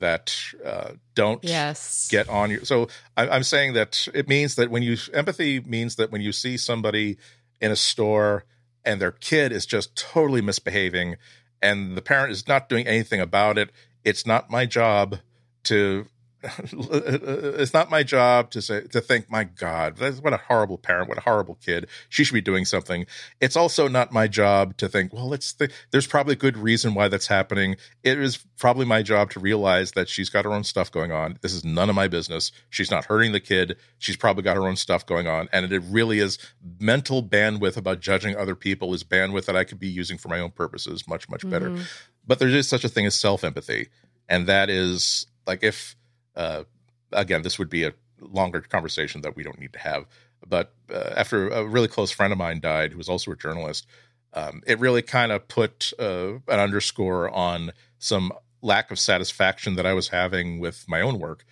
That uh, don't yes. get on your. So I, I'm saying that it means that when you empathy means that when you see somebody in a store and their kid is just totally misbehaving and the parent is not doing anything about it, it's not my job to it's not my job to say to think my god. What a horrible parent what a horrible kid. She should be doing something. It's also not my job to think well it's the, there's probably a good reason why that's happening. It is probably my job to realize that she's got her own stuff going on. This is none of my business. She's not hurting the kid. She's probably got her own stuff going on. And it really is mental bandwidth about judging other people is bandwidth that i could be using for my own purposes much much better. Mm-hmm. but there is such a thing as self-empathy. And that is like if uh, again, this would be a longer conversation that we don't need to have. But uh, after a really close friend of mine died, who was also a journalist, um, it really kind of put uh, an underscore on some lack of satisfaction that I was having with my own work.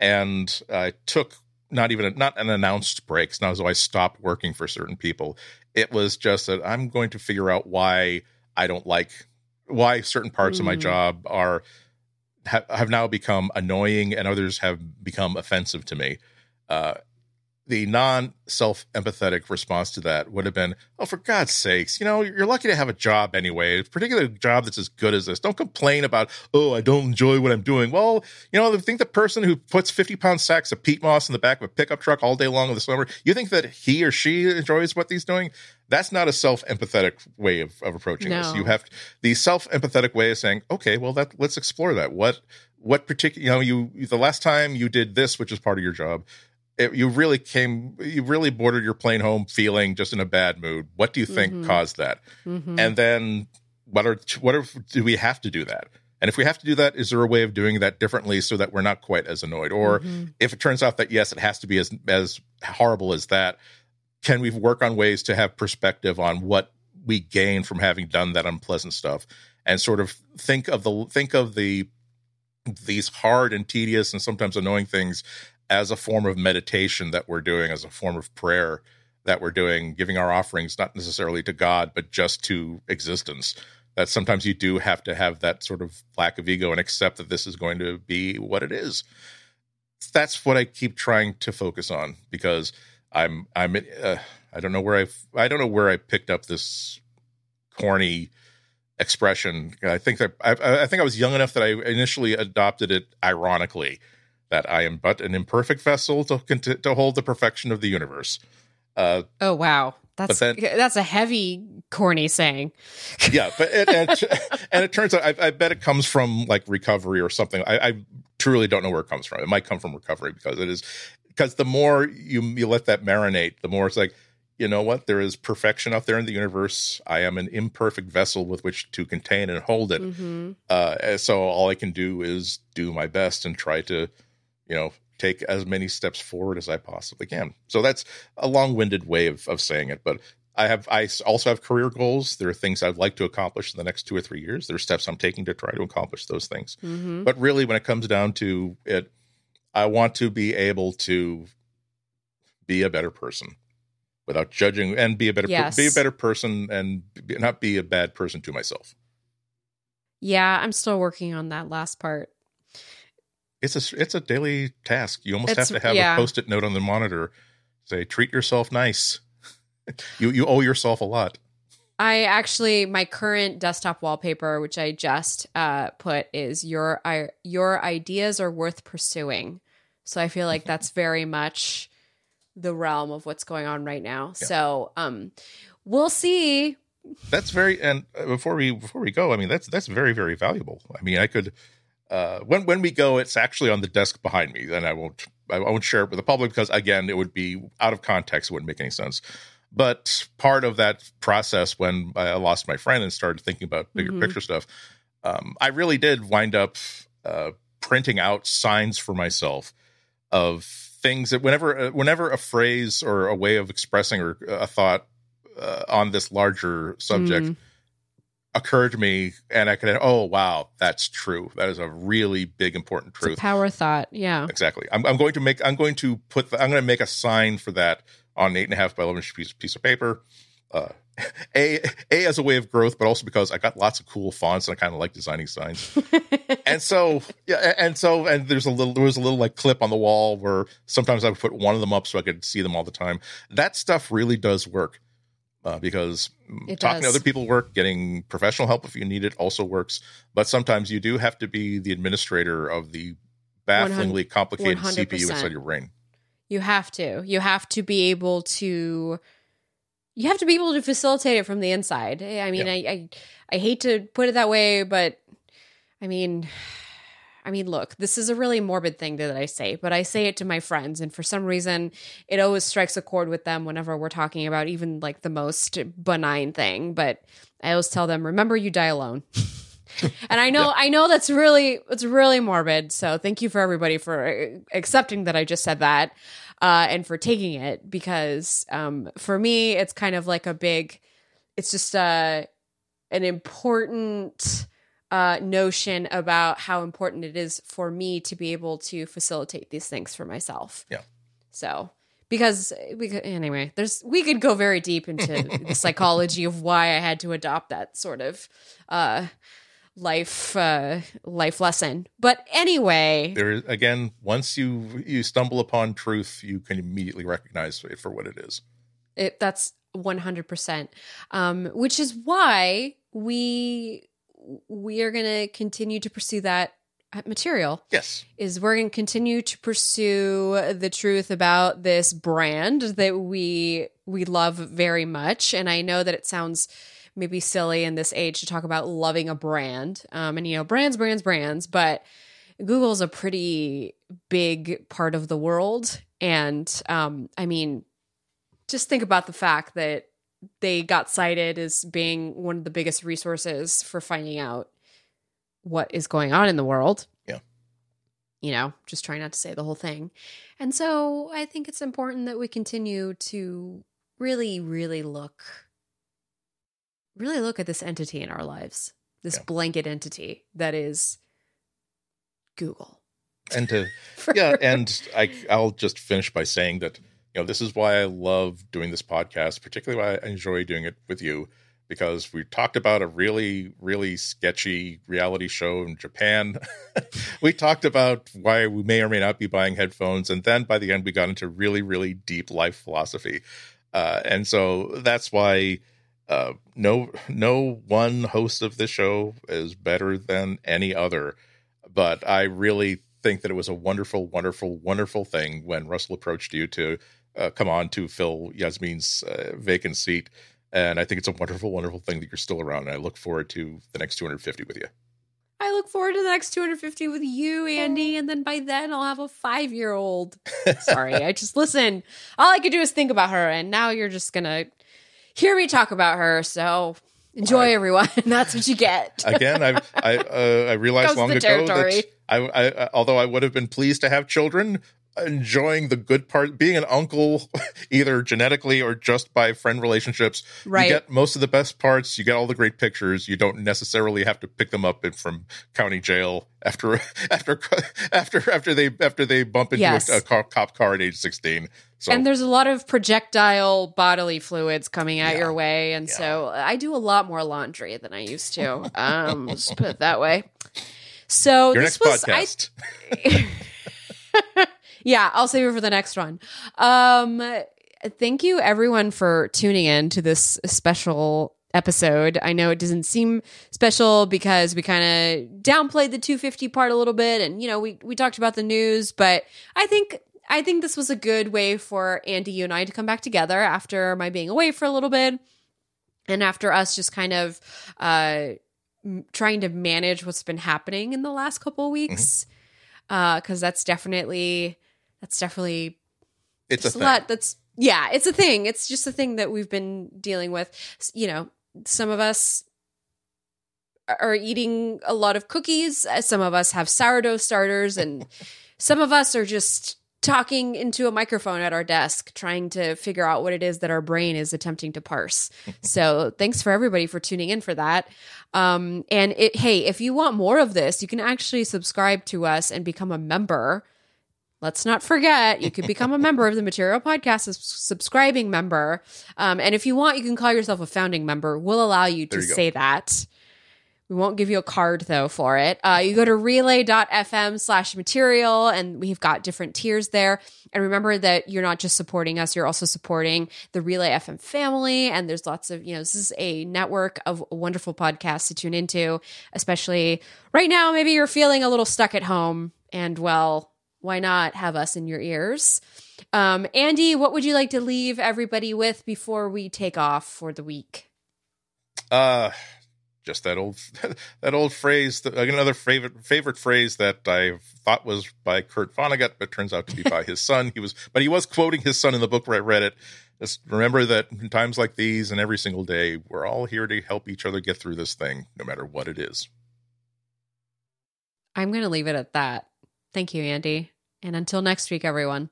And I took not even a, not an announced break. It's not as though I stopped working for certain people. It was just that I'm going to figure out why I don't like why certain parts mm. of my mm. job are have, have now become annoying and others have become offensive to me. Uh, the non self empathetic response to that would have been, oh, for God's sakes, you know, you're lucky to have a job anyway, a particular job that's as good as this. Don't complain about, oh, I don't enjoy what I'm doing. Well, you know, I think the person who puts 50 pound sacks of peat moss in the back of a pickup truck all day long in the summer, you think that he or she enjoys what he's doing? That's not a self empathetic way of, of approaching no. this. You have the self empathetic way of saying, okay, well, that let's explore that. What, what particular, you know, you, the last time you did this, which is part of your job, it, you really came you really boarded your plane home feeling just in a bad mood what do you think mm-hmm. caused that mm-hmm. and then what are what are, do we have to do that and if we have to do that is there a way of doing that differently so that we're not quite as annoyed or mm-hmm. if it turns out that yes it has to be as as horrible as that can we work on ways to have perspective on what we gain from having done that unpleasant stuff and sort of think of the think of the these hard and tedious and sometimes annoying things as a form of meditation that we're doing, as a form of prayer that we're doing, giving our offerings not necessarily to God, but just to existence. That sometimes you do have to have that sort of lack of ego and accept that this is going to be what it is. That's what I keep trying to focus on because I'm I'm uh, I don't know where I I don't know where I picked up this corny expression. I think that I, I think I was young enough that I initially adopted it ironically that I am but an imperfect vessel to to hold the perfection of the universe. Uh, oh wow, that's then, that's a heavy, corny saying. yeah, but it, and, and, it turns out I, I, bet it comes from like recovery or something. I, I, truly don't know where it comes from. It might come from recovery because it is because the more you you let that marinate, the more it's like you know what there is perfection out there in the universe. I am an imperfect vessel with which to contain and hold it. Mm-hmm. Uh, so all I can do is do my best and try to you know, take as many steps forward as I possibly can. So that's a long-winded way of, of saying it, but I have I also have career goals. There are things I'd like to accomplish in the next two or three years. There are steps I'm taking to try to accomplish those things. Mm-hmm. But really, when it comes down to it, I want to be able to be a better person without judging and be a better yes. be a better person and not be a bad person to myself. Yeah, I'm still working on that last part it's a it's a daily task. You almost it's, have to have yeah. a post-it note on the monitor say treat yourself nice. you you owe yourself a lot. I actually my current desktop wallpaper, which I just uh, put, is your I, your ideas are worth pursuing. So I feel like that's very much the realm of what's going on right now. Yeah. So um, we'll see. That's very and uh, before we before we go, I mean that's that's very very valuable. I mean I could uh, when when we go, it's actually on the desk behind me. Then I won't I won't share it with the public because again, it would be out of context. It wouldn't make any sense. But part of that process, when I lost my friend and started thinking about bigger mm-hmm. picture stuff, um, I really did wind up uh, printing out signs for myself of things that whenever uh, whenever a phrase or a way of expressing or a thought uh, on this larger subject. Mm occurred to me and I could, oh, wow, that's true. That is a really big, important truth. power thought. Yeah. Exactly. I'm, I'm, going to make, I'm going to put, the, I'm going to make a sign for that on eight and a half by 11 piece, piece of paper. Uh, a a as a way of growth, but also because I got lots of cool fonts and I kind of like designing signs. and so yeah, and so and there's a little there was a little like clip on the wall where sometimes I would put one of them up so I could see them all the time. That stuff really does work uh, because it talking does. to other people work getting professional help if you need it also works but sometimes you do have to be the administrator of the bafflingly complicated 100%. cpu inside your brain you have to you have to be able to you have to be able to facilitate it from the inside i mean yeah. I, I i hate to put it that way but i mean I mean, look, this is a really morbid thing that I say, but I say it to my friends. And for some reason, it always strikes a chord with them whenever we're talking about even like the most benign thing. But I always tell them, remember, you die alone. and I know, yeah. I know that's really, it's really morbid. So thank you for everybody for uh, accepting that I just said that uh, and for taking it because um, for me, it's kind of like a big, it's just uh, an important uh, notion about how important it is for me to be able to facilitate these things for myself. Yeah. So because we could anyway, there's we could go very deep into the psychology of why I had to adopt that sort of uh, life uh, life lesson. But anyway, there is again once you you stumble upon truth, you can immediately recognize it for what it is. It, that's one hundred percent. Um, which is why we we are going to continue to pursue that material. Yes. Is we're going to continue to pursue the truth about this brand that we we love very much and I know that it sounds maybe silly in this age to talk about loving a brand. Um, and you know, brands, brands, brands, but Google's a pretty big part of the world and um, I mean just think about the fact that they got cited as being one of the biggest resources for finding out what is going on in the world. Yeah. You know, just trying not to say the whole thing. And so I think it's important that we continue to really, really look, really look at this entity in our lives, this yeah. blanket entity that is Google. And to, yeah, and I, I'll just finish by saying that, you know, this is why I love doing this podcast, particularly why I enjoy doing it with you because we talked about a really, really sketchy reality show in Japan. we talked about why we may or may not be buying headphones. And then by the end, we got into really, really deep life philosophy. Uh, and so that's why uh, no, no one host of this show is better than any other. But I really think that it was a wonderful, wonderful, wonderful thing when Russell approached you to uh, come on to fill Yasmine's uh, vacant seat and I think it's a wonderful, wonderful thing that you're still around. And I look forward to the next 250 with you. I look forward to the next 250 with you, Andy. And then by then, I'll have a five year old. Sorry, I just listen. All I could do is think about her. And now you're just going to hear me talk about her. So enjoy, everyone. That's what you get. Again, I I, uh, I realized long ago territory. that I, I, although I would have been pleased to have children, enjoying the good part being an uncle either genetically or just by friend relationships right you get most of the best parts you get all the great pictures you don't necessarily have to pick them up from county jail after after after after they after they bump into yes. a, a, cop car at age 16 so and there's a lot of projectile bodily fluids coming out yeah. your way and yeah. so i do a lot more laundry than i used to um just put it that way so your this was podcast. I, yeah, I'll save it for the next one. Um, thank you everyone for tuning in to this special episode. I know it doesn't seem special because we kind of downplayed the 250 part a little bit and you know, we we talked about the news, but I think I think this was a good way for Andy you and I to come back together after my being away for a little bit and after us just kind of uh trying to manage what's been happening in the last couple weeks. Mm-hmm. Uh that's definitely that's definitely it's a, a lot that's yeah it's a thing it's just a thing that we've been dealing with you know some of us are eating a lot of cookies uh, some of us have sourdough starters and some of us are just talking into a microphone at our desk trying to figure out what it is that our brain is attempting to parse. So thanks for everybody for tuning in for that. Um, and it hey if you want more of this you can actually subscribe to us and become a member. Let's not forget you could become a member of the material podcast as subscribing member. Um, and if you want you can call yourself a founding member. We'll allow you to you say that we won't give you a card though for it uh, you go to relay.fm slash material and we've got different tiers there and remember that you're not just supporting us you're also supporting the relay fm family and there's lots of you know this is a network of wonderful podcasts to tune into especially right now maybe you're feeling a little stuck at home and well why not have us in your ears? Um, Andy, what would you like to leave everybody with before we take off for the week? Uh, just that old that old phrase, another favorite favorite phrase that I thought was by Kurt Vonnegut, but turns out to be by his son. He was, but he was quoting his son in the book where I read it. Just remember that in times like these and every single day, we're all here to help each other get through this thing, no matter what it is. I'm going to leave it at that. Thank you, Andy. And until next week, everyone.